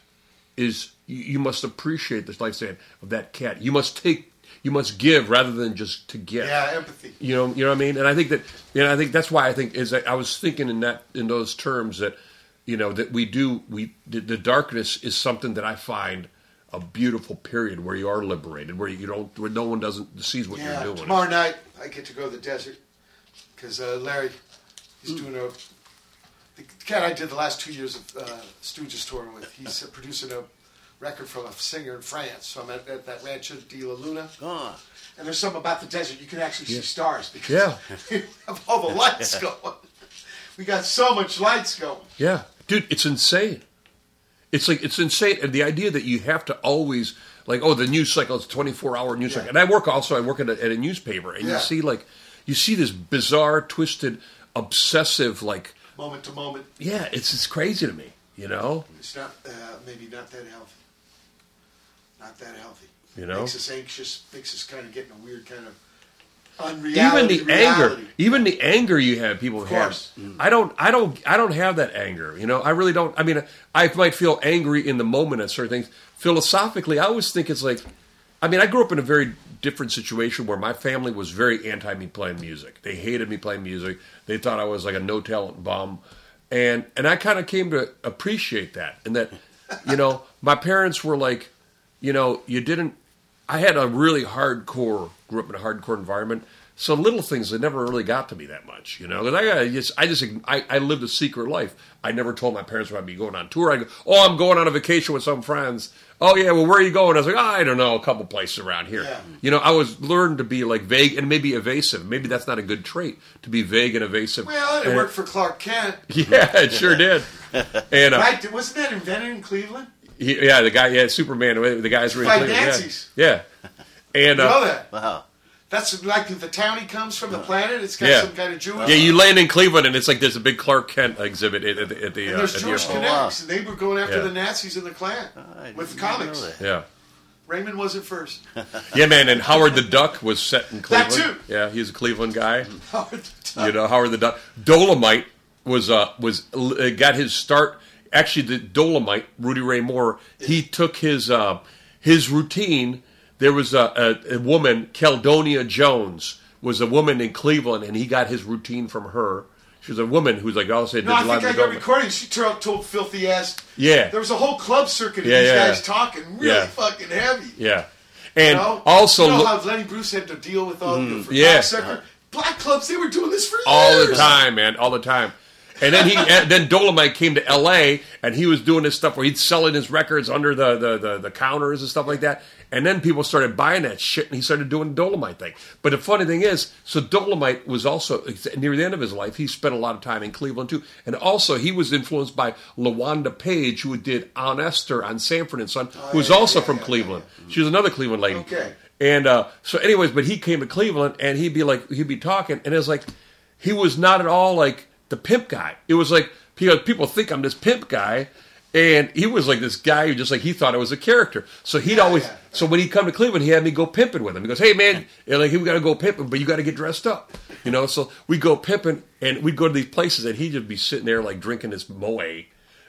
is you, you must appreciate the lifespan of that cat. You must take, you must give rather than just to get. Yeah, empathy. You know, you know what I mean. And I think that, you know, I think that's why I think is that I was thinking in that in those terms that, you know, that we do we the, the darkness is something that I find a beautiful period where you are liberated, where you don't, where no one doesn't sees what Yeah, you're doing. tomorrow night I get to go to the desert because uh, Larry, he's Hmm. doing a. The cat I did the last two years of uh, Stooges touring with, he's uh, producing a record from a singer in France. So I'm at, at that Rancho de la Luna. Oh. And there's something about the desert, you can actually see stars because Yeah. have all the lights going. We got so much lights going. Yeah, dude, it's insane. It's like it's insane, and the idea that you have to always like, oh, the news cycle is twenty four hour news Yeah. cycle, and I work also. I work at a, at a newspaper, and Yeah. you see like you see this bizarre, twisted, obsessive, like Moment to moment. yeah, it's it's crazy to me, you know. It's not, uh, maybe not that healthy. Not that healthy. You know? Makes us anxious, makes us kind of get in a weird kind of unreality. even the anger, even the anger you have, people Of have. course. Mm. I don't, I don't, I don't have that anger. You know, I really don't. I mean, I might feel angry in the moment at certain things. Philosophically, I always think it's like, I mean, I grew up in a very different situation where my family was very anti me playing music. They hated me playing music. They thought I was like a no talent bum, and and I kind of came to appreciate that, and that, you know, my parents were like, you know, you didn't I had a really hardcore, grew up in a hardcore environment. So little things that never really got to me that much, you know. 'Cause I, just, I just, I, I lived a secret life. I never told my parents where I'd be going on tour. I go, oh, I'm going on a vacation with some friends. Oh yeah, well, where are you going? I was like, oh, I don't know, a couple places around here. Yeah. You know, I was learned to be like vague and maybe evasive. Maybe that's not a good trait to be vague and evasive. Well, it And- worked for Clark Kent. Yeah, it sure did. And uh, Right? Wasn't that invented in Cleveland? He- yeah, the guy, yeah, Superman, the guys were in Fight Cleveland, yeah. Nazis. Yeah, and You uh, know that? Wow. That's like the town he comes from, the planet. It's got Yeah. some kind of Jewish. Yeah, you land in Cleveland, and it's like there's a big Clark Kent exhibit at, at the at the, And uh, there's at the Jewish airport. connects, they were going after Yeah. the Nazis in the Klan I with didn't comics. know that. Yeah, Raymond wasn't first. yeah, man. And Howard the Duck was set in That Cleveland. too. Yeah, he's a Cleveland guy. Howard the Duck. You know, Howard the Duck. Dolemite was uh was uh, got his start. Actually, the Dolemite, Rudy Ray Moore, he took his uh his routine. There was a, a, a woman, Caldonia Jones, was a woman in Cleveland, and he got his routine from her. She was a woman who's like, oh, said, No, I think I got recording. She told, told filthy ass. Yeah. There was a whole club circuit of Yeah, these yeah. guys talking really Yeah. fucking heavy. Yeah, and you know? also you know how Lenny Bruce had to deal with all the yeah. black clubs, they were doing this for years. all the time, man, all the time. And then he, and then Dolemite came to L.A. and he was doing this stuff where he'd selling his records under the, the, the, the counters and stuff like that. And then people started buying that shit, and he started doing the Dolemite thing. But the funny thing is, so Dolemite was also near the end of his life. He spent a lot of time in Cleveland too, and also he was influenced by Lawanda Page, who did Aunt Esther on Sanford and Son, who was yeah, also yeah, from yeah, Cleveland. She was another Cleveland lady. Okay. And uh, so, anyways, but he came to Cleveland, and he'd be like, he'd be talking, and it was like, he was not at all like the pimp guy. It was like people think I'm this pimp guy, and he was like this guy who just like he thought it was a character. So he'd always. yeah. So when he come to Cleveland, he had me go pimping with him. He goes, "Hey man, you know, like we got to go pimping, but you got to get dressed up." You know, so we go pimping, and we'd go to these places, and he'd just be sitting there like drinking this moe.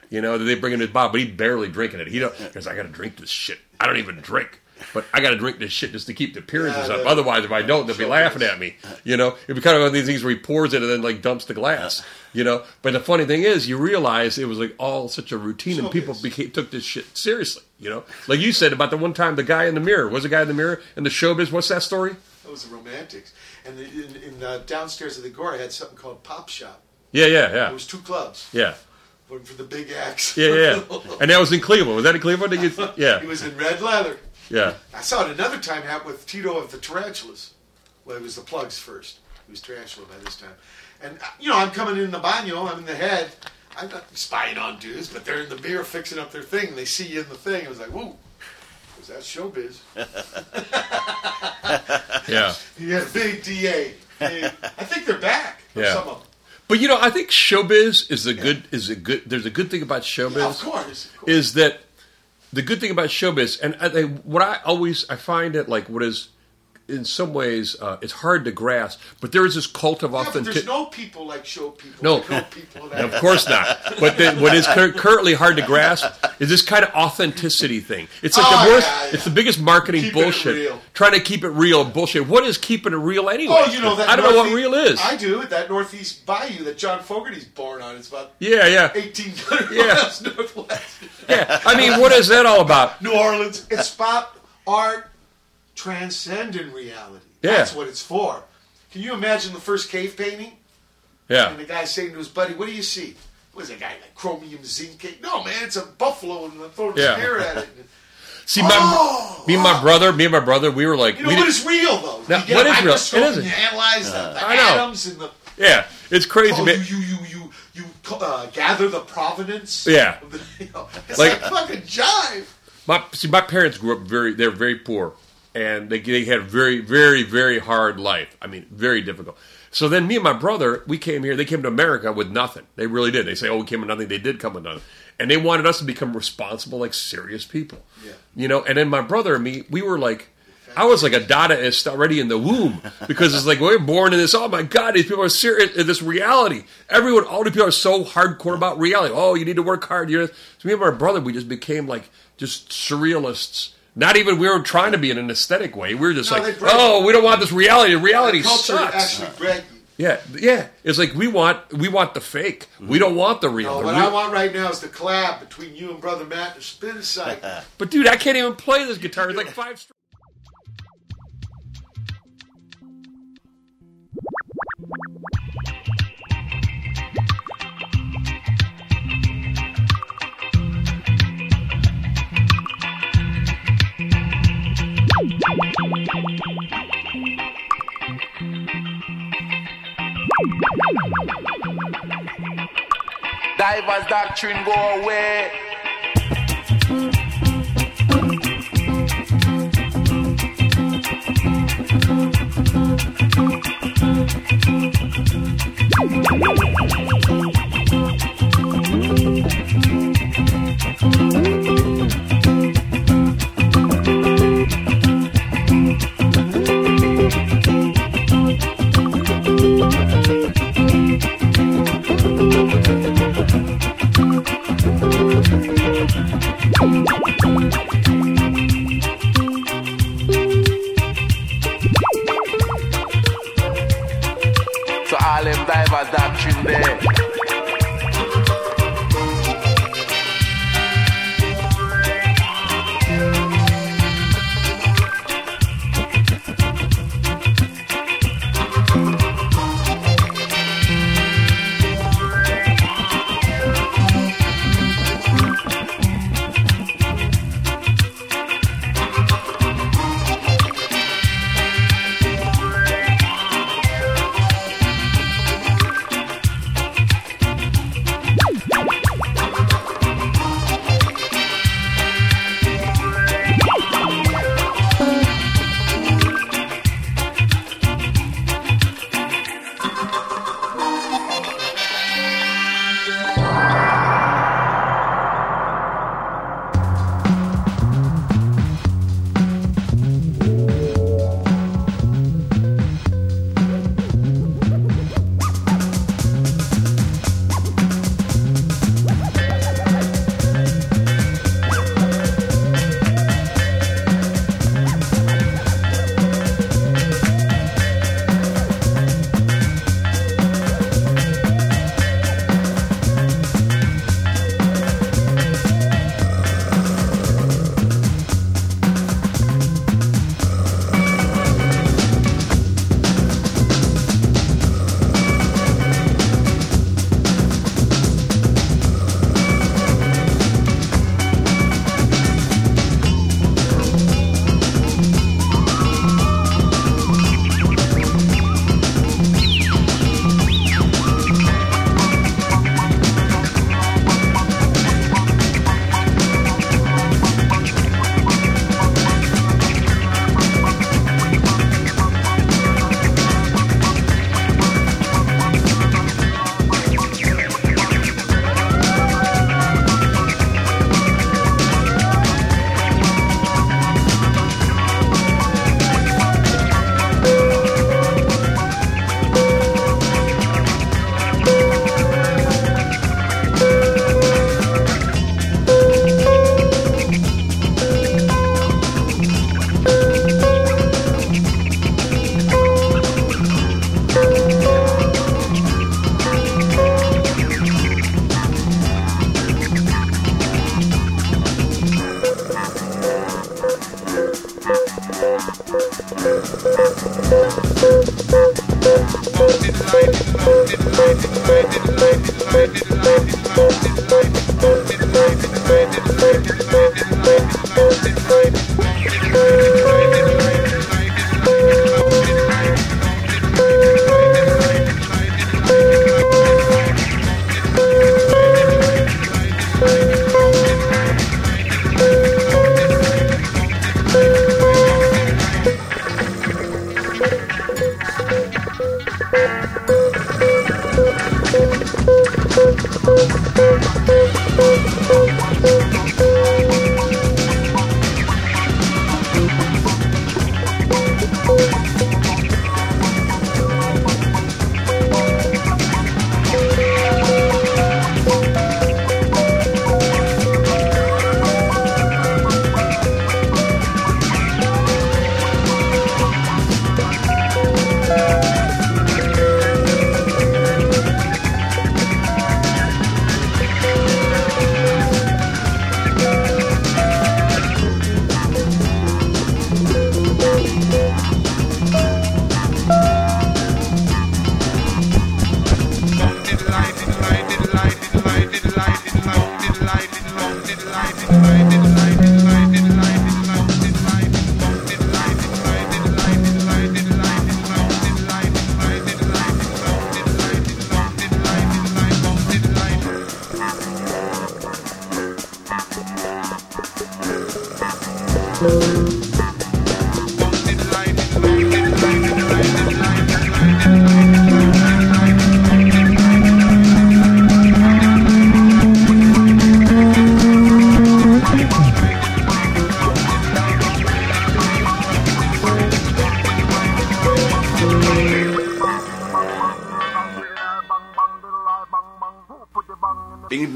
You know, that they bring him his bottle, but he barely drinking it. He don't because I got to drink this shit. I don't even drink. But I got to drink this shit just to keep the appearances Yeah, up. the- Otherwise, if I don't, they'll be laughing at me. You know, it'd be kind of one of these things where he pours it and then like dumps the glass. You know, but the funny thing is, you realize it was like all such a routine, and people became, took this shit seriously. You know, like you said about the one time the guy in the mirror was the guy in the mirror in the showbiz. What's that story? That was the romantics. And the, in, in uh, downstairs of the Agora, I had something called Pop Shop. Yeah, yeah, yeah. It was two clubs. yeah, One for the big acts. yeah, yeah. And that was in Cleveland. Was that in Cleveland? You- Yeah, He was in red leather. Yeah. I saw it another time happen with Tito of the Tarantulas. Well, it was the Plugz first. He was Tarantula by this time. And, uh, you know, I'm coming in the baño, I'm in the head. I'm not spying on dudes, but they're in the mirror fixing up their thing, and they see you in the thing. I was like, whoa, was that showbiz? Yeah. He had a big DA. Big- I think they're back. Yeah. Some of them. But you know, I think showbiz is a good is a good. There's a good thing about showbiz. Yeah, of course. Of course. is that the good thing about showbiz, and I, what I always I find it like what is in some ways uh, it's hard to grasp, but there is this cult of Yeah, authenticity. there's no people like show people. No. People that Of course not. But the, what is cur- currently hard to grasp is this kind of authenticity thing. It's like Oh, the worst. yeah, yeah. It's the biggest marketing bullshit. Trying to keep it real bullshit. What is keeping it real anyway? Oh, you know that. I don't know what real is. I do. That Northeast Bayou that John Fogerty's born on. It's about yeah, yeah, 1,800 Yeah. miles northwest. yeah. I mean, what is that all about? New Orleans. It's about art transcending reality. Yeah. That's what it's for. Can you imagine the first cave painting? Yeah. And the guy saying to his buddy, "What do you see?" What is that guy like chromium zinc? cake? No, man, it's a buffalo, and I'm throwing Yeah. a spear at it. See, my Oh! me and my brother, me and my brother, we were like, You know we what is real though? Now, you what a is real? It isn't. you analyze the, the I know. atoms and the yeah, it's crazy, oh, man. you you you you you uh, gather the provenance. Yeah. the- you know, it's Like- like, fucking jive. My see, my parents grew up very. They're very poor, and they they had a very, very, very hard life. I mean, very difficult. So then, me and my brother, we came here. They came to America with nothing. They really did. They say, "Oh, we came with nothing." They did come with nothing, and they wanted us to become responsible, like serious people. Yeah. You know. And then my brother and me, we were like. I was like a Dadaist already in the womb because it's like we're born in this. Oh my God, these people are serious. in This reality, everyone, all the people are so hardcore about reality. Oh, you need to work hard. You know, so me and my brother, we just became like just surrealists. Not even we weren't trying to be in an aesthetic way. We were just No, like, oh, we don't want this reality. Reality sucks. actually bred you. Yeah, yeah. It's like we want we want the fake. We don't want the real. No, The what real- I want right now is the collab between you and brother Matt and Spin Cycle. But dude, I can't even play this guitar. It's like five. Divers doctrine go away.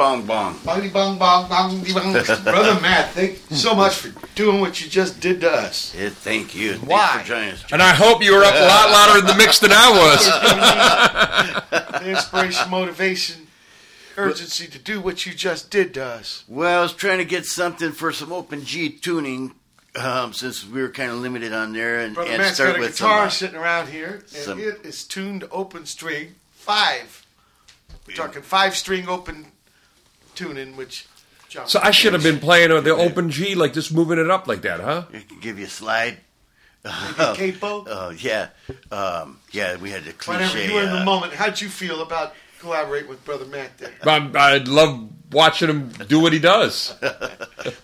Bong bong. Bong, bong, bong, bong, bong. Brother Matt, thank you so much for doing what you just did to us. Yeah, thank you. Why? Thanks for joining us. And I hope you were up a lot louder in the mix than I was. The inspiration, motivation, urgency to do what you just did to us. Well, I was trying to get something for some open G tuning, um, since we were kind of limited on there, and, Brother and Matt's start got a with guitar some, uh, sitting around here, and some- it is tuned open string five. We're talking five string open tuning, which. John So I should have been playing the open G, like just moving it up like that, huh? I can give you a slide. Maybe a capo? Oh yeah, um, yeah. We had the cliche. Whenever you were in the uh, moment, how'd you feel about collaborating with Brother Matt there? I, I love watching him do what he does.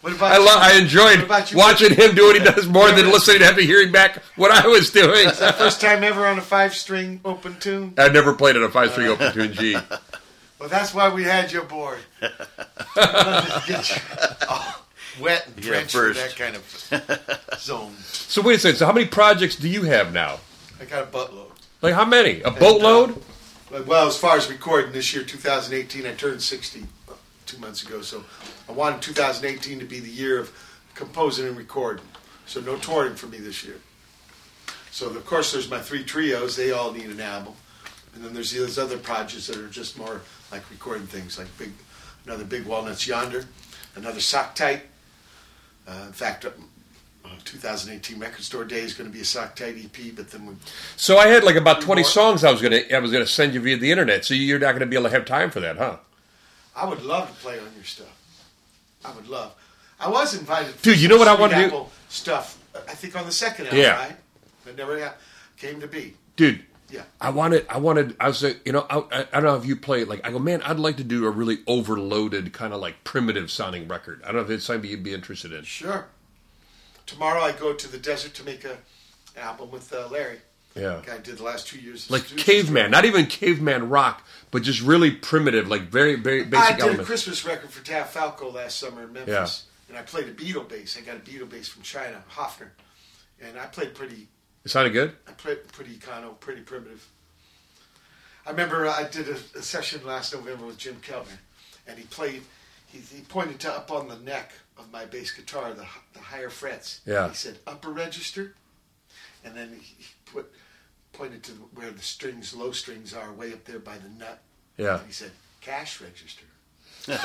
What about I you? love. I enjoyed What about you? watching him do what he does more than listening to him and hearing back what I was doing. Is that first time ever on a five string open tune? I never played it a five string open tune G. Well, that's why we had you aboard. Get you all wet and Yeah, drenched in first. that kind of zone. So wait a second. So how many projects do you have now? I got a buttload. Like how many? A boatload? But, well, as far as recording this year, 2018, I turned 60 uh, two months ago. So I wanted 2018 to be the year of composing and recording. So no touring for me this year. So of course, there's my three trios. They all need an album, and then there's these other projects that are just more like recording things, like big, another big walnuts yonder, another sock tight. Uh, in fact, uh, uh, 2018 record store day is going to be a sock tight EP, but then we So I had like about twenty More. songs I was gonna I was gonna send you via the internet. So you're not gonna be able to have time for that, huh? I would love to play on your stuff. I would love. I was invited. Dude, you know what I wanna do? Apple Stuff. I think on the second album, Yeah. right? It never got, came to be. Dude. Yeah. I wanted, I wanted, I was like, you know, I, I, I don't know if you play it. Like, I go, man, I'd like to do a really overloaded, kind of like primitive sounding record. I don't know if it's something you'd be interested in. Sure. Tomorrow I go to the desert to make a album with uh, Larry. Yeah. Guy did the last two years. of Like caveman, not even caveman rock, but just really primitive, like very, very basic I did a. Christmas record for Tav Falco last summer in Memphis, Yeah. and I played a Beatle bass. I got a Beatle bass from China, Hofner, and I played pretty It sounded good. I played pretty econo, pretty primitive. I remember uh, I did a, a session last November with Jim Keltner, and he played. He, he pointed to up on the neck of my bass guitar, the the higher frets. Yeah. He said upper register, and then he put pointed to where the strings, low strings are, way up there by the nut. Yeah. And he said cash register. okay,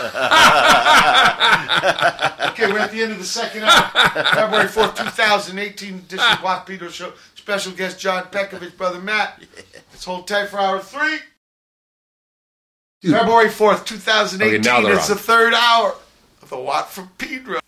we're at the end of the second hour. February 4th, 2018 edition of Watt Beatles Show. Special guest John Petkovic, brother Matt. Let's hold tight for hour three. Dude. February 4th, 2018. Okay, now they're it's on. the third hour of the a watt from Pedro.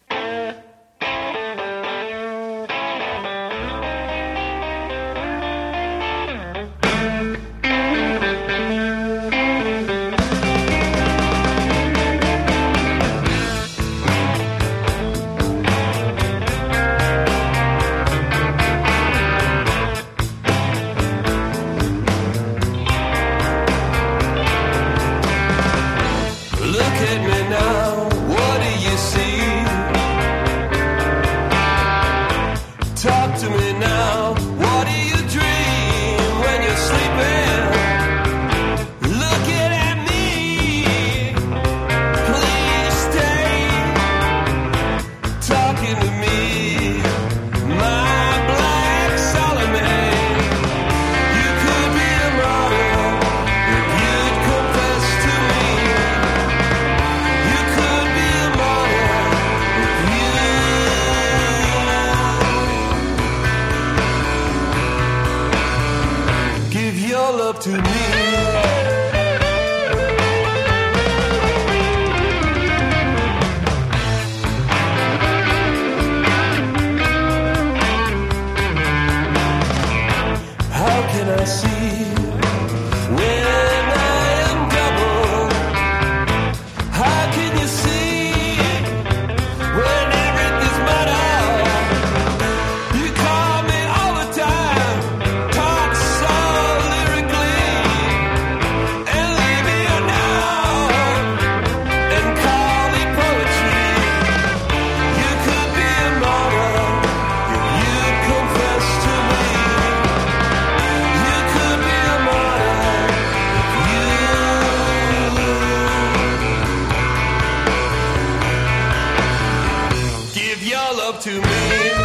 To me.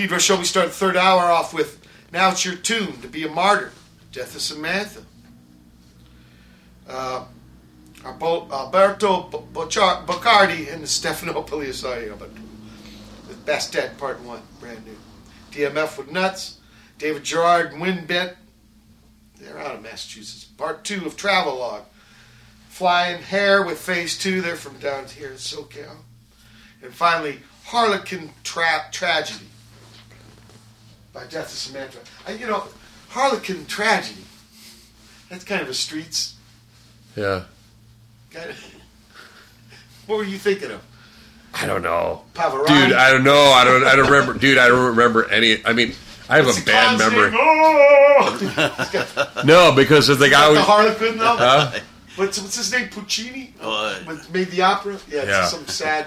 Pedro show. We start the third hour off with Now It's Your Tune to Be a Martyr, Death of Samantha. Uh, Alberto B- Boccia- Boccardi and Stefano Polisario, but the Bastet Part 1, brand new. DMF with Nuts, David Gerard and Win Bent, they're out of Massachusetts. Part 2 of Travelogue. Flying Hair with Phase 2, they're from down here in SoCal. And finally, Harlequin Tra- Tragedy by Death of Samantha. I, you know, Harlequin Tragedy, that's kind of a streets Yeah. kind of. What were you thinking of? I don't know. Pavarotti? Dude, I don't know. I don't. I don't remember. Dude, I don't remember any. I mean, I have What's a bad memory. Oh! No, because of the guy. Like we- the Harlequin though. Huh? What's what's his name? Puccini. What? Made the opera. Yeah, it's Yeah. some sad.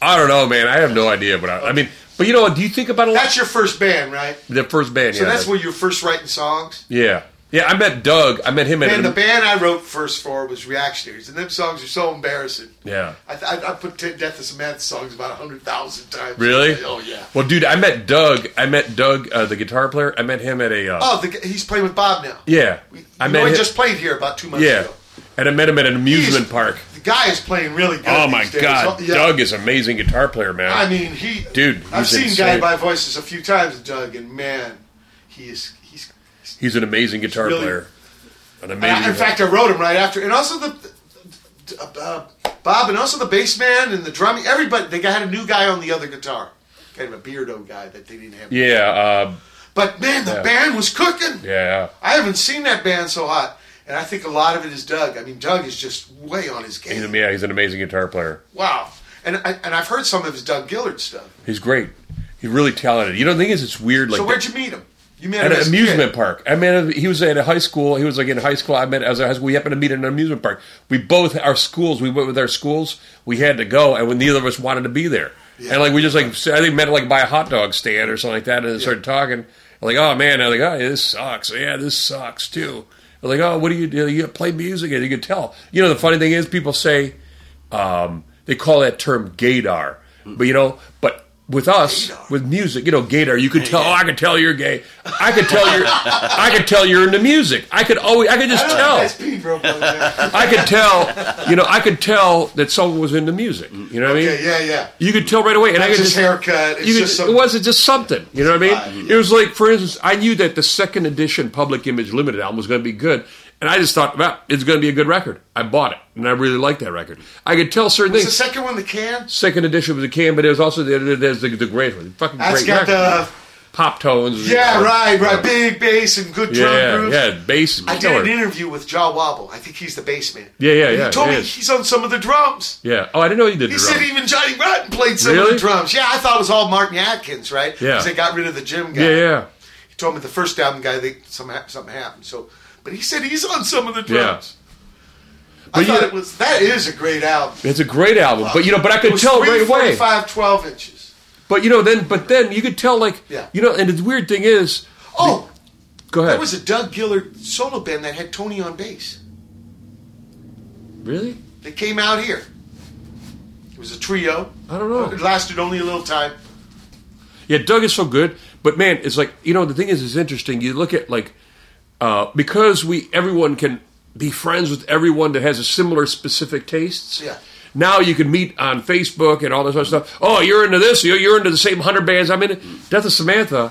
I don't know, man. I have no idea. But I, I mean, but you know what? Do you think about a lot? That's your first band, right? The first band, So yeah. that's where you're first writing songs. yeah, yeah. I met Doug. I met him at. Man, a- the band I wrote first for was Reactionaries, and them songs are so embarrassing. yeah. I, I, I put Death of Samantha songs about hundred thousand times. Really? Oh yeah. Well, dude, I met Doug. I met Doug, uh, the guitar player. I met him at a. Uh, Oh, the, he's playing with Bob now. yeah. I You met know, he just played here about two months yeah, ago. And I met him at an amusement He's- park. The guy is playing really good. Oh my god, Oh, yeah. Doug is an amazing guitar player, man. I mean, he. Dude, I've seen insane. Guided by Voices a few times, Doug, and man, he is. He's. He's an amazing guitar really- player. An amazing. I- in fact, I wrote him right after, and also the. Uh, Bob and also the bass man and the drumming. Everybody, they had a new guy on the other guitar, kind of a beardo guy that they didn't have. yeah, uh, But man, the Yeah. band was cooking. yeah. I haven't seen that band so hot, and I think a lot of it is Doug. I mean, Doug is just way on his game. a- yeah, he's an amazing guitar player. Wow, and I, and I've heard some of his Doug Gillard stuff. He's great. He's really talented. You know, the thing is, it's weird. Like so where'd you meet him? You met at an amusement kid. park. I met. He was at a high school. He was like in high school. I met as a high school. We happened to meet at an amusement park. We both our schools. We went with our schools. We had to go, and neither of us wanted to be there, and like we just like I think met like by a hot dog stand or something like that, and started talking. Like, oh man, I'm like, oh, this sucks. Yeah, this sucks too. They're like, oh, what do you do? You play music, and you can tell. You know, the funny thing is, people say um, they call that term gaydar, but you know, with us, with music, you know, gator you could tell. Oh, I could tell you're gay. I could tell you're. I could tell you're into music. I could always. I could just I tell. know if that's Pete broke over there. I could tell. You know, I could tell that someone was into music. You know what I mean? Okay, yeah, yeah. You could tell right away, and Not I could just just haircut. It's you could- just some, it wasn't just something. You know what I mean? It was like, for instance, I knew that the second edition Public Image Limited album was going to be good, and I just thought, well, it's going to be a good record. I bought it, and I really liked that record. I could tell certain was the things. second one the can? Second edition was a can, but it was also the there's the, the great one, fucking That's great got record. the pop tones. yeah, right, right, big bass and good drum Yeah, grooves. yeah, bass. I did an interview with Jah Wobble. I think he's the bass man. Yeah, yeah, And yeah, He told he me is. he's on some of the drums. Yeah. Oh, I didn't know you did. He the said even Johnny Rotten played some of the drums. Yeah, I thought it was all Martin Atkins, right? Yeah. 'Cause they got rid of the Jim guy. Yeah, yeah. He told me the first album guy they some something happened. So, but he said he's on some of the drums. Yeah. drums. I thought it was that is a great album. It's a great album, but you know, but I could tell right away. 345 12 inches. But you know, then, but then you could tell, like, Yeah. you know, and the weird thing is, Oh, go ahead. there was a Doug Gillard solo band that had Tony on bass. really? They came out here. It was a trio. I don't know. It lasted only a little time. Yeah, Doug is so good, but man, it's like you know, the thing is, it's interesting. You look at like uh, because we everyone can be friends with everyone that has a similar specific tastes. Yeah. Now you can meet on Facebook and all this other stuff. Oh, you're into this. You're, you're into the same hundred bands I'm in. Death of Samantha,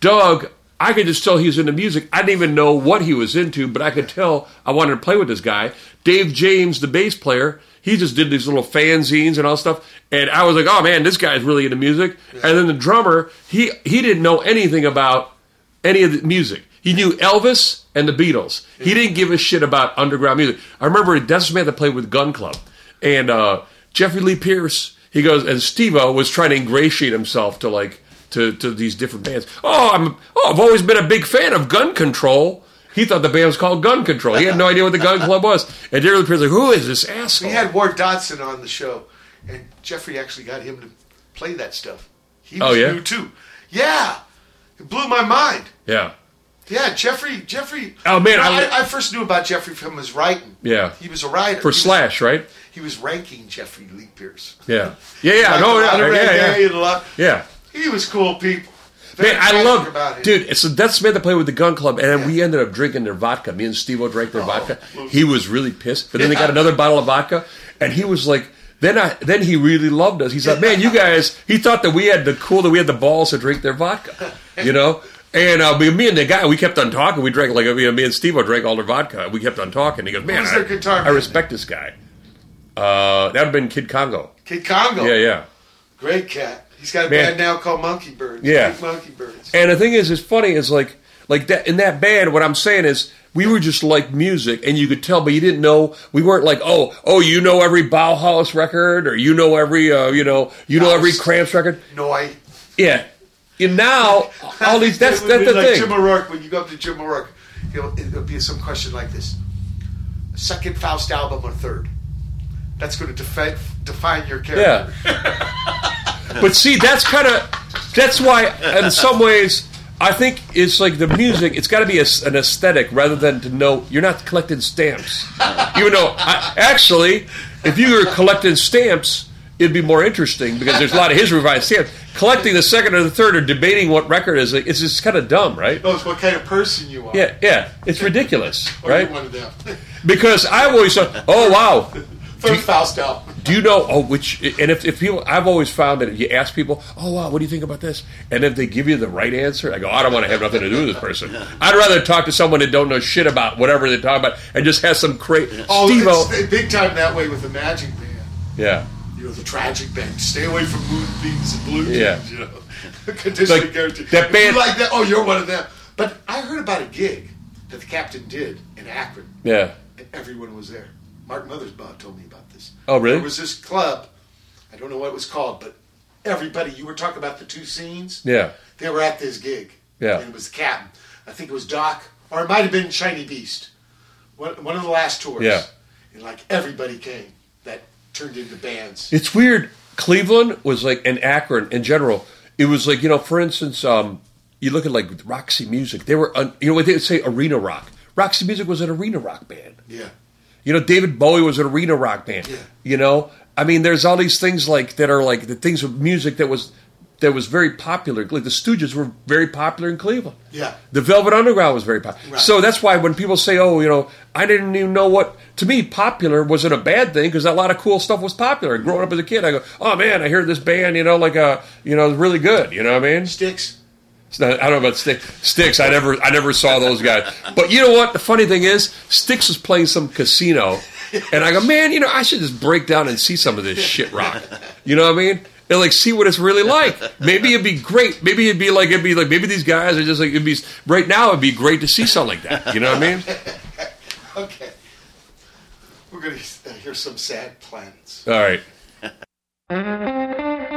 Doug. I could just tell he was into music. I didn't even know what he was into, but I could tell I wanted to play with this guy. Dave James, the bass player, he just did these little fanzines and all stuff. And I was like, oh man, this guy's really into music. And then the drummer, he he didn't know anything about any of the music. He knew Elvis and the Beatles. He didn't give a shit about underground music. I remember Death Samantha played with Gun Club, and uh, Jeffrey Lee Pierce. He goes, and Steve-O was trying to ingratiate himself to like to, to these different bands. Oh, I'm oh, I've always been a big fan of Gun Control. He thought the band was called Gun Control. He had no idea what the Gun Club was. And Jeffrey Lee Pierce was like, who is this asshole? We had Ward Dotson on the show, and Jeffrey actually got him to play that stuff. He was Oh, yeah? new too. Yeah, it blew my mind. yeah, Yeah, Jeffrey. Jeffrey. Oh, man, You know, I- I, I first knew about Jeffrey from his writing. yeah. He was a writer For He was- Slash, right? He was ranking Jeffrey Lee Pierce. Yeah, yeah, yeah. Like No, a yeah, yeah, yeah. a lot- Yeah. He was cool people. Man, I love, dude. It's Death Samantha played with the Gun Club, and then we ended up drinking their vodka. Me and Steve-O drank their oh, vodka. He was really pissed, but then they got another bottle of vodka, and he was like, then I, then he really loved us. He's like, man, you guys. He thought that we had the cool, that we had the balls to drink their vodka, you know. And uh, me me and the guy, we kept on talking. We drank like me and Steve-O drank all their vodka. We kept on talking. He goes, man, their I, guitar I respect this guy. Uh, that would have been Kid Congo. Kid Congo. Yeah, yeah. Great cat. He's got a Man. band now called Monkey Birds. Yeah. Pink Monkey Birds. And the thing is, it's funny. Is like, like that in that band. What I'm saying is, we were just like music, and you could tell, but you didn't know. We weren't like, oh, oh, you know every Bauhaus record, or you know every, uh, you know, you know every Cramps record. No, I. Yeah, And now all these that's that's the like thing. Jim O'Rourke, when you go up to Jim O'Rourke, it'll, it'll be some question like this: second Faust album or third? That's going to defi- define your character. But see, that's kind of that's why, in some ways, I think it's like the music. It's got to be a, an aesthetic rather than to know. You're not collecting stamps, even though I, actually, if you were collecting stamps, it'd be more interesting because there's a lot of his revised stamps. Collecting the second or the third or debating what record is, it's just kind of dumb, right? it's what kind of person you are. Yeah, yeah, it's ridiculous, right? you're one of them. Because I've always thought, oh wow, Third Faust album. do you know? Oh, which and if, if people, I've always found that if you ask people, oh wow, what do you think about this? And if they give you the right answer, I go, I don't want to have nothing to do with this person. I'd rather talk to someone that don't know shit about whatever they're talking about and just has some crazy. Oh, big time that way with the Magic Band. yeah, You know, the tragic band. Stay away from moonbeams and blue Yeah. jeans, you know. Conditioning Like, guarantee. that band- You like that? Oh, you're one of them. But I heard about a gig that the captain did in Akron, yeah. and everyone was there. Mark Mothersbaugh told me about this. Oh, really? There was this club. I don't know what it was called, but everybody. You were talking about the two scenes. Yeah. They were at this gig. Yeah. And it was the captain. I think it was Doc, or it might have been Shiny Beast. One, one of the last tours. Yeah. And like everybody came turned into bands. It's weird. Cleveland was like, and Akron in general, it was like, you know, for instance, um, you look at like Roxy Music, they were, un, you know, what they would say arena rock. Roxy Music was an arena rock band. Yeah. You know, David Bowie was an arena rock band. Yeah. You know, I mean, there's all these things like that are like the things of music that was that was very popular. Like the Stooges were very popular in Cleveland. Yeah. The Velvet Underground was very popular. Right. So that's why when people say, "Oh, you know," I didn't even know what. To me, popular wasn't a bad thing because a lot of cool stuff was popular. And growing up as a kid, I go, "Oh man, I hear this band, you know, like a, you know, really good." You know what I mean? Styx. Not, I don't know about Styx. Styx, I never, I never saw those guys. But you know what? The funny thing is, Styx was playing some casino, and I go, man, you know, I should just break down and see some of this shit rock. You know what I mean? And like see what it's really like. Maybe it'd be great. Maybe it'd be like it'd be like maybe these guys are just like it'd be right now. It'd be great to see something like that. You know what I mean? Okay. We're going to hear some sad plans. All right.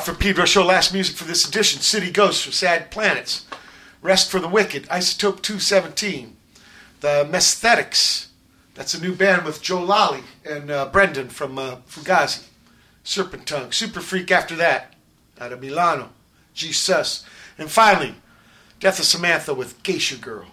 Watt for Pedro Show. Last music for this edition. City Ghosts from Sad Planets. Rest for the Wicked. Isotope 217. The Messthetics. That's a new band with Joe Lally and uh, Brendan from uh, Fugazi. Serpent Tongue. Super Freak after that. Out of Milano. G Sus. And finally, Death of Samantha with Geisha Girl.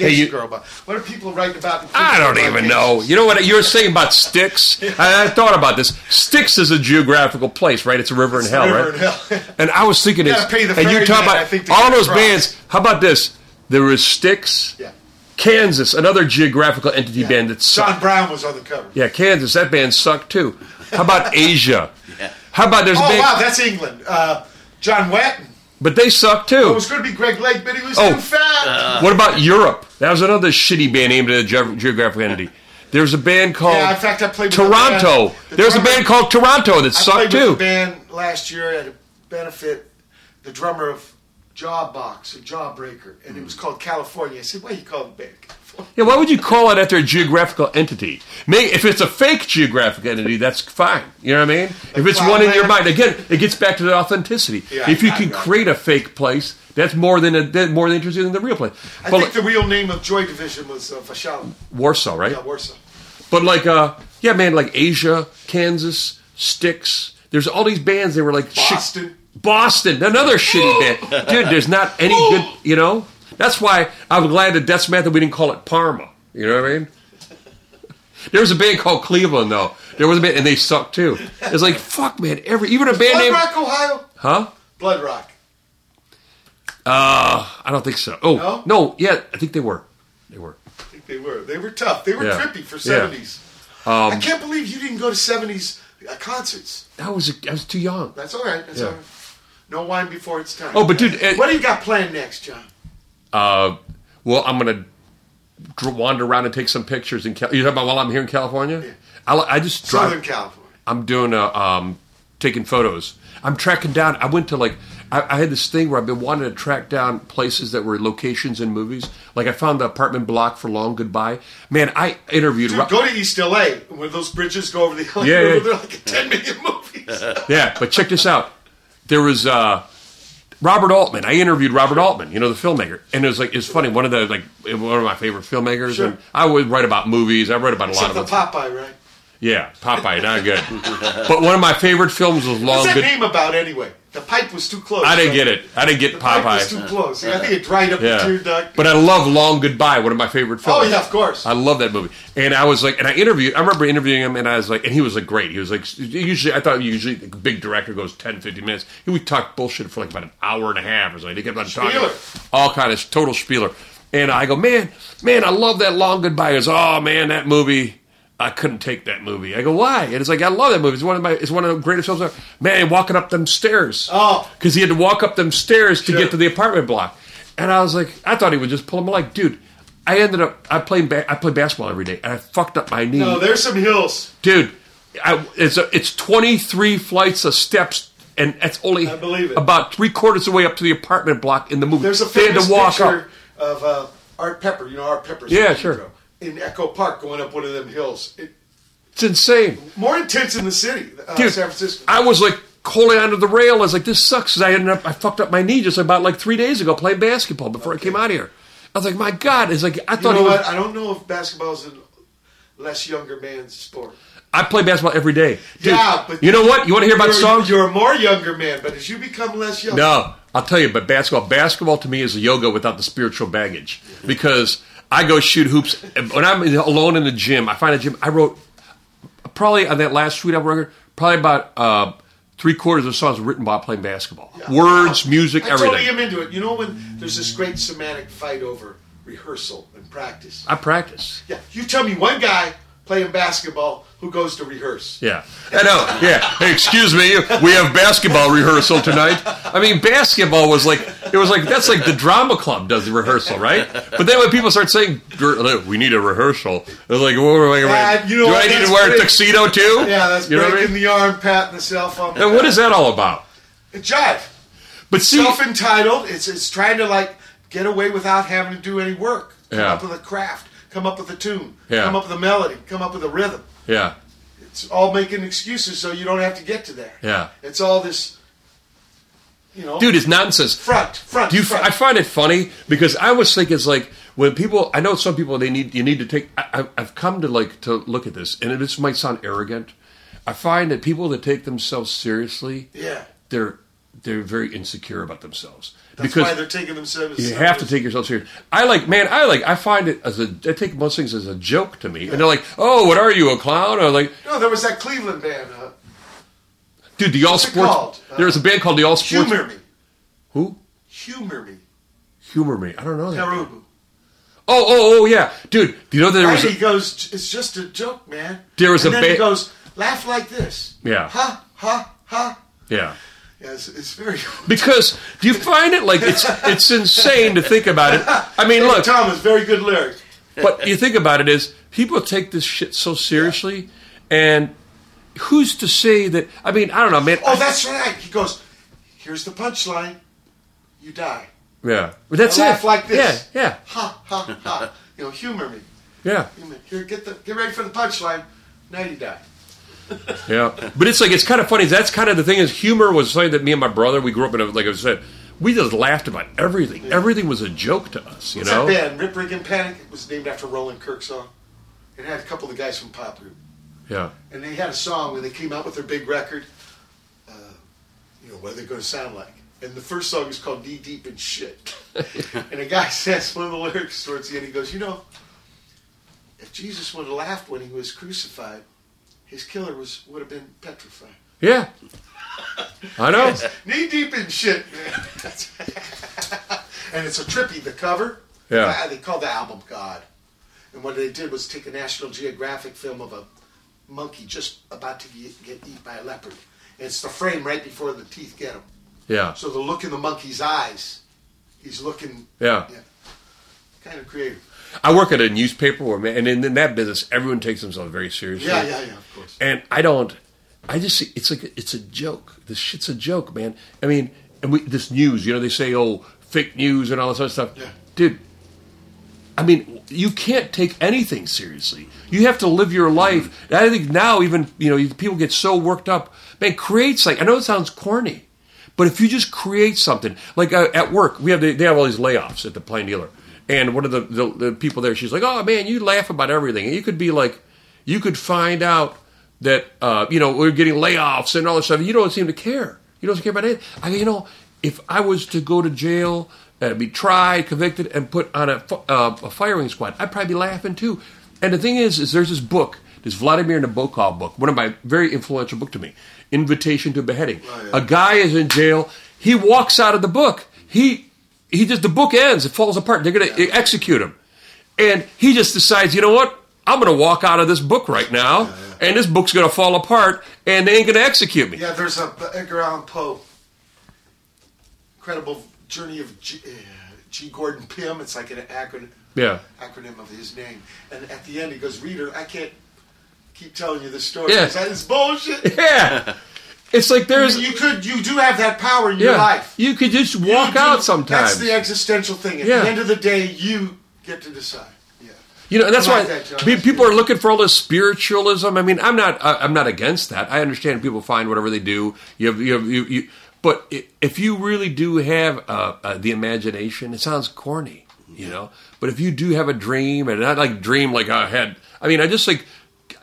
What's Hey, Geisha you- Girl about? What are people writing about? I don't even know. You know what you were saying about Styx? I, I thought about this. Styx is a geographical place, right? It's a river in hell, river right? in hell. and I was thinking You this, pay the and you ferryman, talk I about think, all those across. bands. How about this? There was Styx, Yeah. Kansas, another geographical entity band that sucked. John. Brown was on the cover. Yeah, Kansas, that band sucked too. How about Asia? yeah. How about there's a Oh band? wow, that's England. Uh, John Wetton. But they suck too. Oh, it was going to be Greg Lake, but he was Oh. too fat. Uh. what about Europe? That was another shitty band aimed at uh, a ge- geographic entity. There's a band called yeah, in fact, I played with a Toronto. band- the There's a band called Toronto that I sucked played too. with a band last year at a benefit. The drummer of Jawbox, a Jawbreaker, and it was called California. I said, "Why you call it band California?" Yeah, why would you call it after a geographical entity? May, if it's a fake geographic entity, that's fine. You know what I mean? if it's one in your mind, again, it gets back to the authenticity. Yeah, if you can create a fake place, that's more than a, that's more than interesting than the real place. I But think the real name of Joy Division was uh. Warsaw, right? Yeah, Warsaw. But like, uh, yeah, man, like Asia, Kansas, Styx. There's all these bands. They were like Boston. Boston, another shitty band, dude. There's not any good, you know. That's why I'm glad that Death Math we didn't call it Parma. You know what I mean? There was a band called Cleveland though. There was a band, and they sucked too. It's like fuck, man. Every even a band Blood name, Rock, Ohio. huh? Blood Rock. Uh, I don't think so. Oh No? no, yeah, I think they were. They were. I think they were. They were tough. They were Yeah. trippy for Yeah. Um, seventies. I can't believe you didn't go to seventies uh, concerts. I was I was too young. That's all right. That's Yeah. all right. No wine before it's time. Oh, but dude, uh, what do you got planned next, John? Uh, well, I'm gonna dr- wander around and take some pictures in. Cal- you talking about while I'm here in California? I, I just drive. Southern California. I'm doing a um, taking photos. I'm tracking down. I went to like I, I had this thing where I've been wanting to track down places that were locations in movies. Like I found the apartment block for Long Goodbye. Man, I interviewed. Dude, Ro- go to East LA where those bridges go over the Yeah, yeah. They're like 10 million movies. yeah, but check this out. There was uh, Robert Altman. I interviewed Robert Altman, you know, the filmmaker, and it was like it's funny. One of the like one of my favorite filmmakers. Sure. And I would write about movies. I write about a lot Except of the. Popeye, right? Yeah, Popeye, not good. but one of my favorite films was Long Goodbye. What's that Good. name about anyway? The pipe was too close. I didn't get it. I didn't get The pipe was Popeye. too close. Yeah, I think it dried up the Yeah, tear duct. but I love Long Goodbye. One of my favorite oh, films. Oh, yeah, of course. I love that movie. And I was like, and I interviewed. I remember interviewing him, and I was like, and he was like great. He was like, usually I thought usually the big director goes 10, 15 minutes. He would talk bullshit for like about an hour and a half or something. He kept on talking Spieler. all kind of total spieler. And I go, man, man, I love that Long Goodbye. He goes, oh man, that movie. I couldn't take that movie. I go, why? And it's like, I love that movie. It's one of my, it's one of the greatest films ever. Man, walking up them stairs. Oh. Because he had to walk up them stairs to Sure. get to the apartment block. And I was like, I thought he would just pull him. like, dude, I ended up, I played, ba- I play basketball every day, and I fucked up my knee. No, there's some hills. dude, I, it's a, it's 23 flights of steps, and it's only I believe it. about three quarters of the way up to the apartment block in the movie. There's a they had famous to walk picture up. of uh, Art Pepper. You know Art Pepper's Yeah, sure. In Echo Park, going up one of them hills. It, It's insane. more intense in the city, uh, Dude, San Francisco. I was like holding onto the rail. I was like, this sucks. 'cause I ended up, I fucked up my knee just about like three days ago playing basketball before I came out here. I was like, my God. It's like, I thought. you know was, what? I don't know if basketball is a less younger man's sport. I play basketball every day. Dude, yeah, but you know what? You want to hear about songs? You're a more younger man, but as you become less young, No, I'll tell you, but basketball, basketball to me is a yoga without the spiritual baggage because I go shoot hoops when I'm alone in the gym. I find a gym. I wrote probably on that last Sweet Apple record, probably about uh, three quarters of the songs were written by playing basketball. Words, music, I everything. totally am into it. You know when there's this great semantic fight over rehearsal and practice. I practice. Yeah, you tell me one guy playing basketball who goes to rehearse. Yeah, I know. Yeah, hey, excuse me, we have basketball rehearsal tonight. I mean, basketball was like it was like that's like the drama club does the rehearsal, right? But then when people start saying we need a rehearsal, they're like, whoa, wait, wait, Uh, you know do what, I need to wear a tuxedo too? Yeah, that's you know I breaking mean. the arm, patting the cell phone. And what is that all about? A jive. But see, Self-entitled. It's it's trying to like get away without having to do any work. Come Yeah. up with a craft. Come up with a tune. Yeah. Come up with a melody. Come up with a rhythm. yeah, It's all making excuses so you don't have to get to there. yeah, It's all this, you know, dude, it's nonsense. front, front, Do you? front. I find it funny because I always think it's like when people. I know some people they need you need to take. I, I- I've come to like to look at this, and this might sound arrogant. I find that people that take themselves seriously, yeah. they're they're very insecure about themselves That's because why they're taking themselves. you have to take yourself serious. I like, man, I like, I find it as a, I take most things as a joke to me, and they're like, "Oh, what are you, a clown?" Or like, No, there was that Cleveland band. Uh, "Dude, the All What's it Sports." Uh, There was a band called the All Sports. Humor me. Who? Humor me. Humor me. I don't know that. Karubu. Oh, oh, oh, yeah, dude. Do you know that there Right, was? A, he goes, it's just a joke, man. There was and a then he goes, laugh like this. Yeah. Ha, ha, ha. yeah. Yeah, it's, very. Because do you find it like it's it's insane to think about it? I mean, look, Thomas, very good lyric. but you think about it is people take this shit so seriously, and who's to say that? I mean, I don't know, man. Oh, that's right. He goes, "Here's the punchline. You die." yeah, but that's I it. laugh like this. Yeah, yeah, Ha ha ha. You know, humor me. yeah. Humor. Here, get the get ready for the punchline. Now you die. Yeah, but it's like it's kind of funny. That's kind of the thing is humor was something that me and my brother we grew up in. A, like I said, we just laughed about everything. Everything was a joke to us, you What's know. that band? Rip Rig and Panic. It was named after a Roland Kirk song. It had a couple of the guys from Pop Group, Yeah, and they had a song when they came out with their big record. Uh, you know what they're going to sound like. And the first song is called "Knee Deep in Shit." and a guy says one of the lyrics towards the end. He goes, "You know, if Jesus would have laughed when he was crucified, his killer was would have been petrified." yeah. I know. Knee deep in shit, man. And it's a trippy. The cover, Yeah. uh, they called the album God. And what they did was take a National Geographic film of a monkey just about to get, get eaten by a leopard. And it's the frame right before the teeth get him. Yeah, So the look in the monkey's eyes, he's looking Yeah. yeah. kind of creative. I work at a newspaper where, man, and in, in that business, everyone takes themselves very seriously. Yeah, yeah, yeah, of course. And I don't. I just see it's like it's a joke. This shit's a joke, man. I mean, and we this news, you know, they say, oh, fake news and all this other stuff, Yeah. dude. I mean, you can't take anything seriously. You have to live your life. I think now, even you know, people get so worked up. Man, create like I know it sounds corny, but if you just create something, like uh, at work, we have the, they have all these layoffs at the Plain Dealer, and one of the, the the people there, she's like, "Oh man, you laugh about everything." And you could be like, you could find out that uh, you know we're getting layoffs and all this stuff. You don't seem to care. You don't care about it. I mean, you know, if I was to go to jail and be tried, convicted, and put on a, uh, a firing squad, I'd probably be laughing too. And the thing is, is there's this book, this Vladimir Nabokov book, one of my very influential book to me, Invitation to Beheading. A guy is in jail. He walks out of the book. He he just the book ends. It falls apart. They're going to execute him, and he just decides, you know what? I'm going to walk out of this book right now, and this book's going to fall apart, and they ain't going to execute me. Yeah, there's a Edgar Allan Poe. Incredible journey of G, uh, G. Gordon Pym. It's like an acronym. Yeah. acronym of his name. And at the end, he goes, "Reader, I can't keep telling you this story. Yeah. because It's bullshit." Yeah. It's like there's you could, you do have that power in your yeah. life. You could just walk do- out sometimes. That's the existential thing. At Yeah. the end of the day, you get to decide. Yeah. You know, and that's I why that, John. people are looking for all this spiritualism. I mean, I'm not. I'm not against that. I understand people find whatever they do. You have, you have, you, you, but if you really do have uh, uh, the imagination, it sounds corny, you know. But if you do have a dream, and not like dream like I had. I mean, I just like,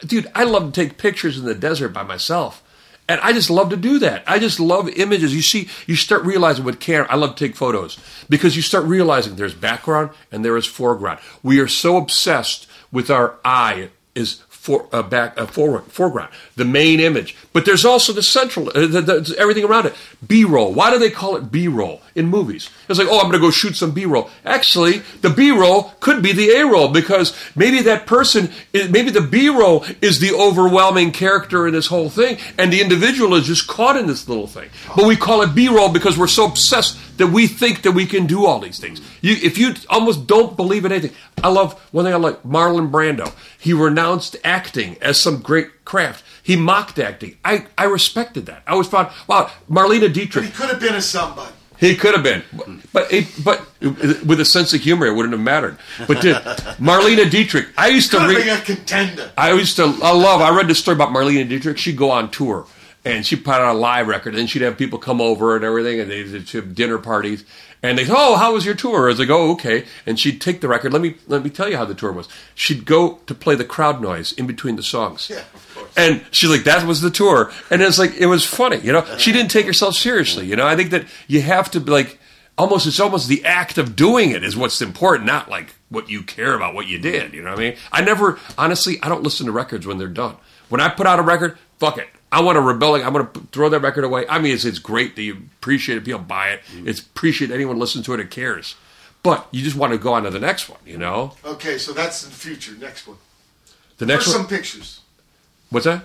dude, I love to take pictures in the desert by myself. And I just love to do that. I just love images. You see, you start realizing with camera, I love to take photos because you start realizing there's background and there is foreground. We are so obsessed with our eye is for uh, back uh, forward foreground, the main image. But there's also the central, uh, the, the, everything around it. B-roll. Why do they call it B-roll in movies? It's like, oh, I'm going to go shoot some B-roll. Actually, the B-roll could be the A-roll because maybe that person, maybe the B-roll is the overwhelming character in this whole thing, and the individual is just caught in this little thing. But we call it B-roll because we're so obsessed that we think that we can do all these things. You, if you almost don't believe in anything, I love one thing. I like Marlon Brando. He renounced acting as some great craft. He mocked acting. I, I respected that. I always thought, wow, Marlene Dietrich. He could have been a somebody. He could have been, but it, but with a sense of humor, it wouldn't have mattered. But did Marlene Dietrich? I used to read. a contender. I used to. I love. I read this story about Marlene Dietrich. She'd go on tour and she'd put out a live record, and she'd have people come over and everything, and they'd have dinner parties. And they, oh, how was your tour? I was like, oh, okay. And she'd take the record. Let me let me tell you how the tour was. She'd go to play the crowd noise in between the songs. Yeah. And she's like, that was the tour. And it's like, it was funny, you know? She didn't take herself seriously, you know? I think that you have to, be like, almost, it's almost the act of doing it is what's important, not like what you care about, what you did, you know what I mean? I never, honestly, I don't listen to records when they're done. When I put out a record, fuck it. I want to rebel. I'm going to throw that record away. I mean, it's, it's great that you appreciate it, people buy it. Mm-hmm. It's appreciate anyone listens to it and cares. But you just want to go on to the next one, you know? Okay, so that's the future. Next one. The next First, one. some pictures. What's that?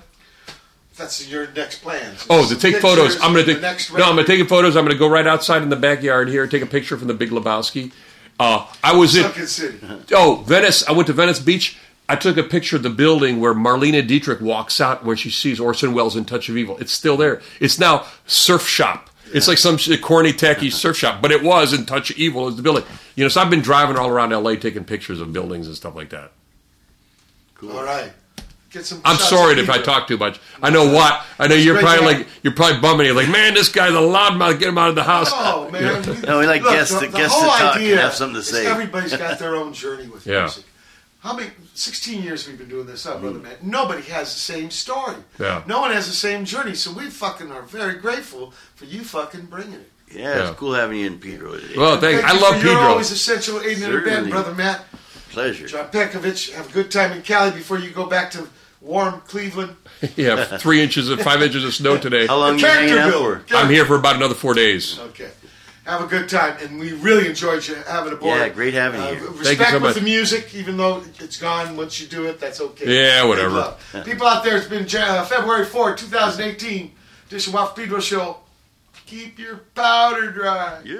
That's your next plans. Oh, to take photos. I'm gonna take. next No, I'm gonna record. take photos. I'm gonna go right outside in the backyard here, take a picture from the Big Lebowski. Uh, I was in. Oh, Venice. I went to Venice Beach. I took a picture of the building where Marlene Dietrich walks out where she sees Orson Welles in Touch of Evil. It's still there. It's now surf shop. It's like some corny, tacky surf shop, but it was in Touch of Evil as the building. You know, so I've been driving all around LA taking pictures of buildings and stuff like that. Cool. All right. Get some. I'm shots sorry if I talk too much. I know what. I know you're probably guy. like you're probably bumming. You're like, man, this guy's a loudmouth. Get him out of the house. Oh man! No, we like Look, guests the, to- the guests to whole talk and idea have something to say. Everybody's got their own journey with Yeah. music. How many? Sixteen years we've been doing this, huh, brother mm. man? Nobody has the same story. Yeah. No one has the same journey. So we fucking are very grateful for you fucking bringing it. Yeah, Yeah. it's cool having you in Pedro today. Well, thank. I you love for- You're Pedro. always essential aiding in the band, brother Matt. Pleasure. John Petkovic, have a good time in Cali before you go back to warm Cleveland. Yeah, three inches of five inches of snow today. How long The you character builder. for? I'm here for about another four days. Okay. Have a good time, and we really enjoyed you having aboard. Yeah, great having you Uh, here. Respect Thank you so with much. the music, even though it's gone. Once you do it, that's okay. Yeah, whatever. love. People out there, it's been uh, February 4, 2018. Edition Waff Pedro Show. Keep your powder dry. Yeah.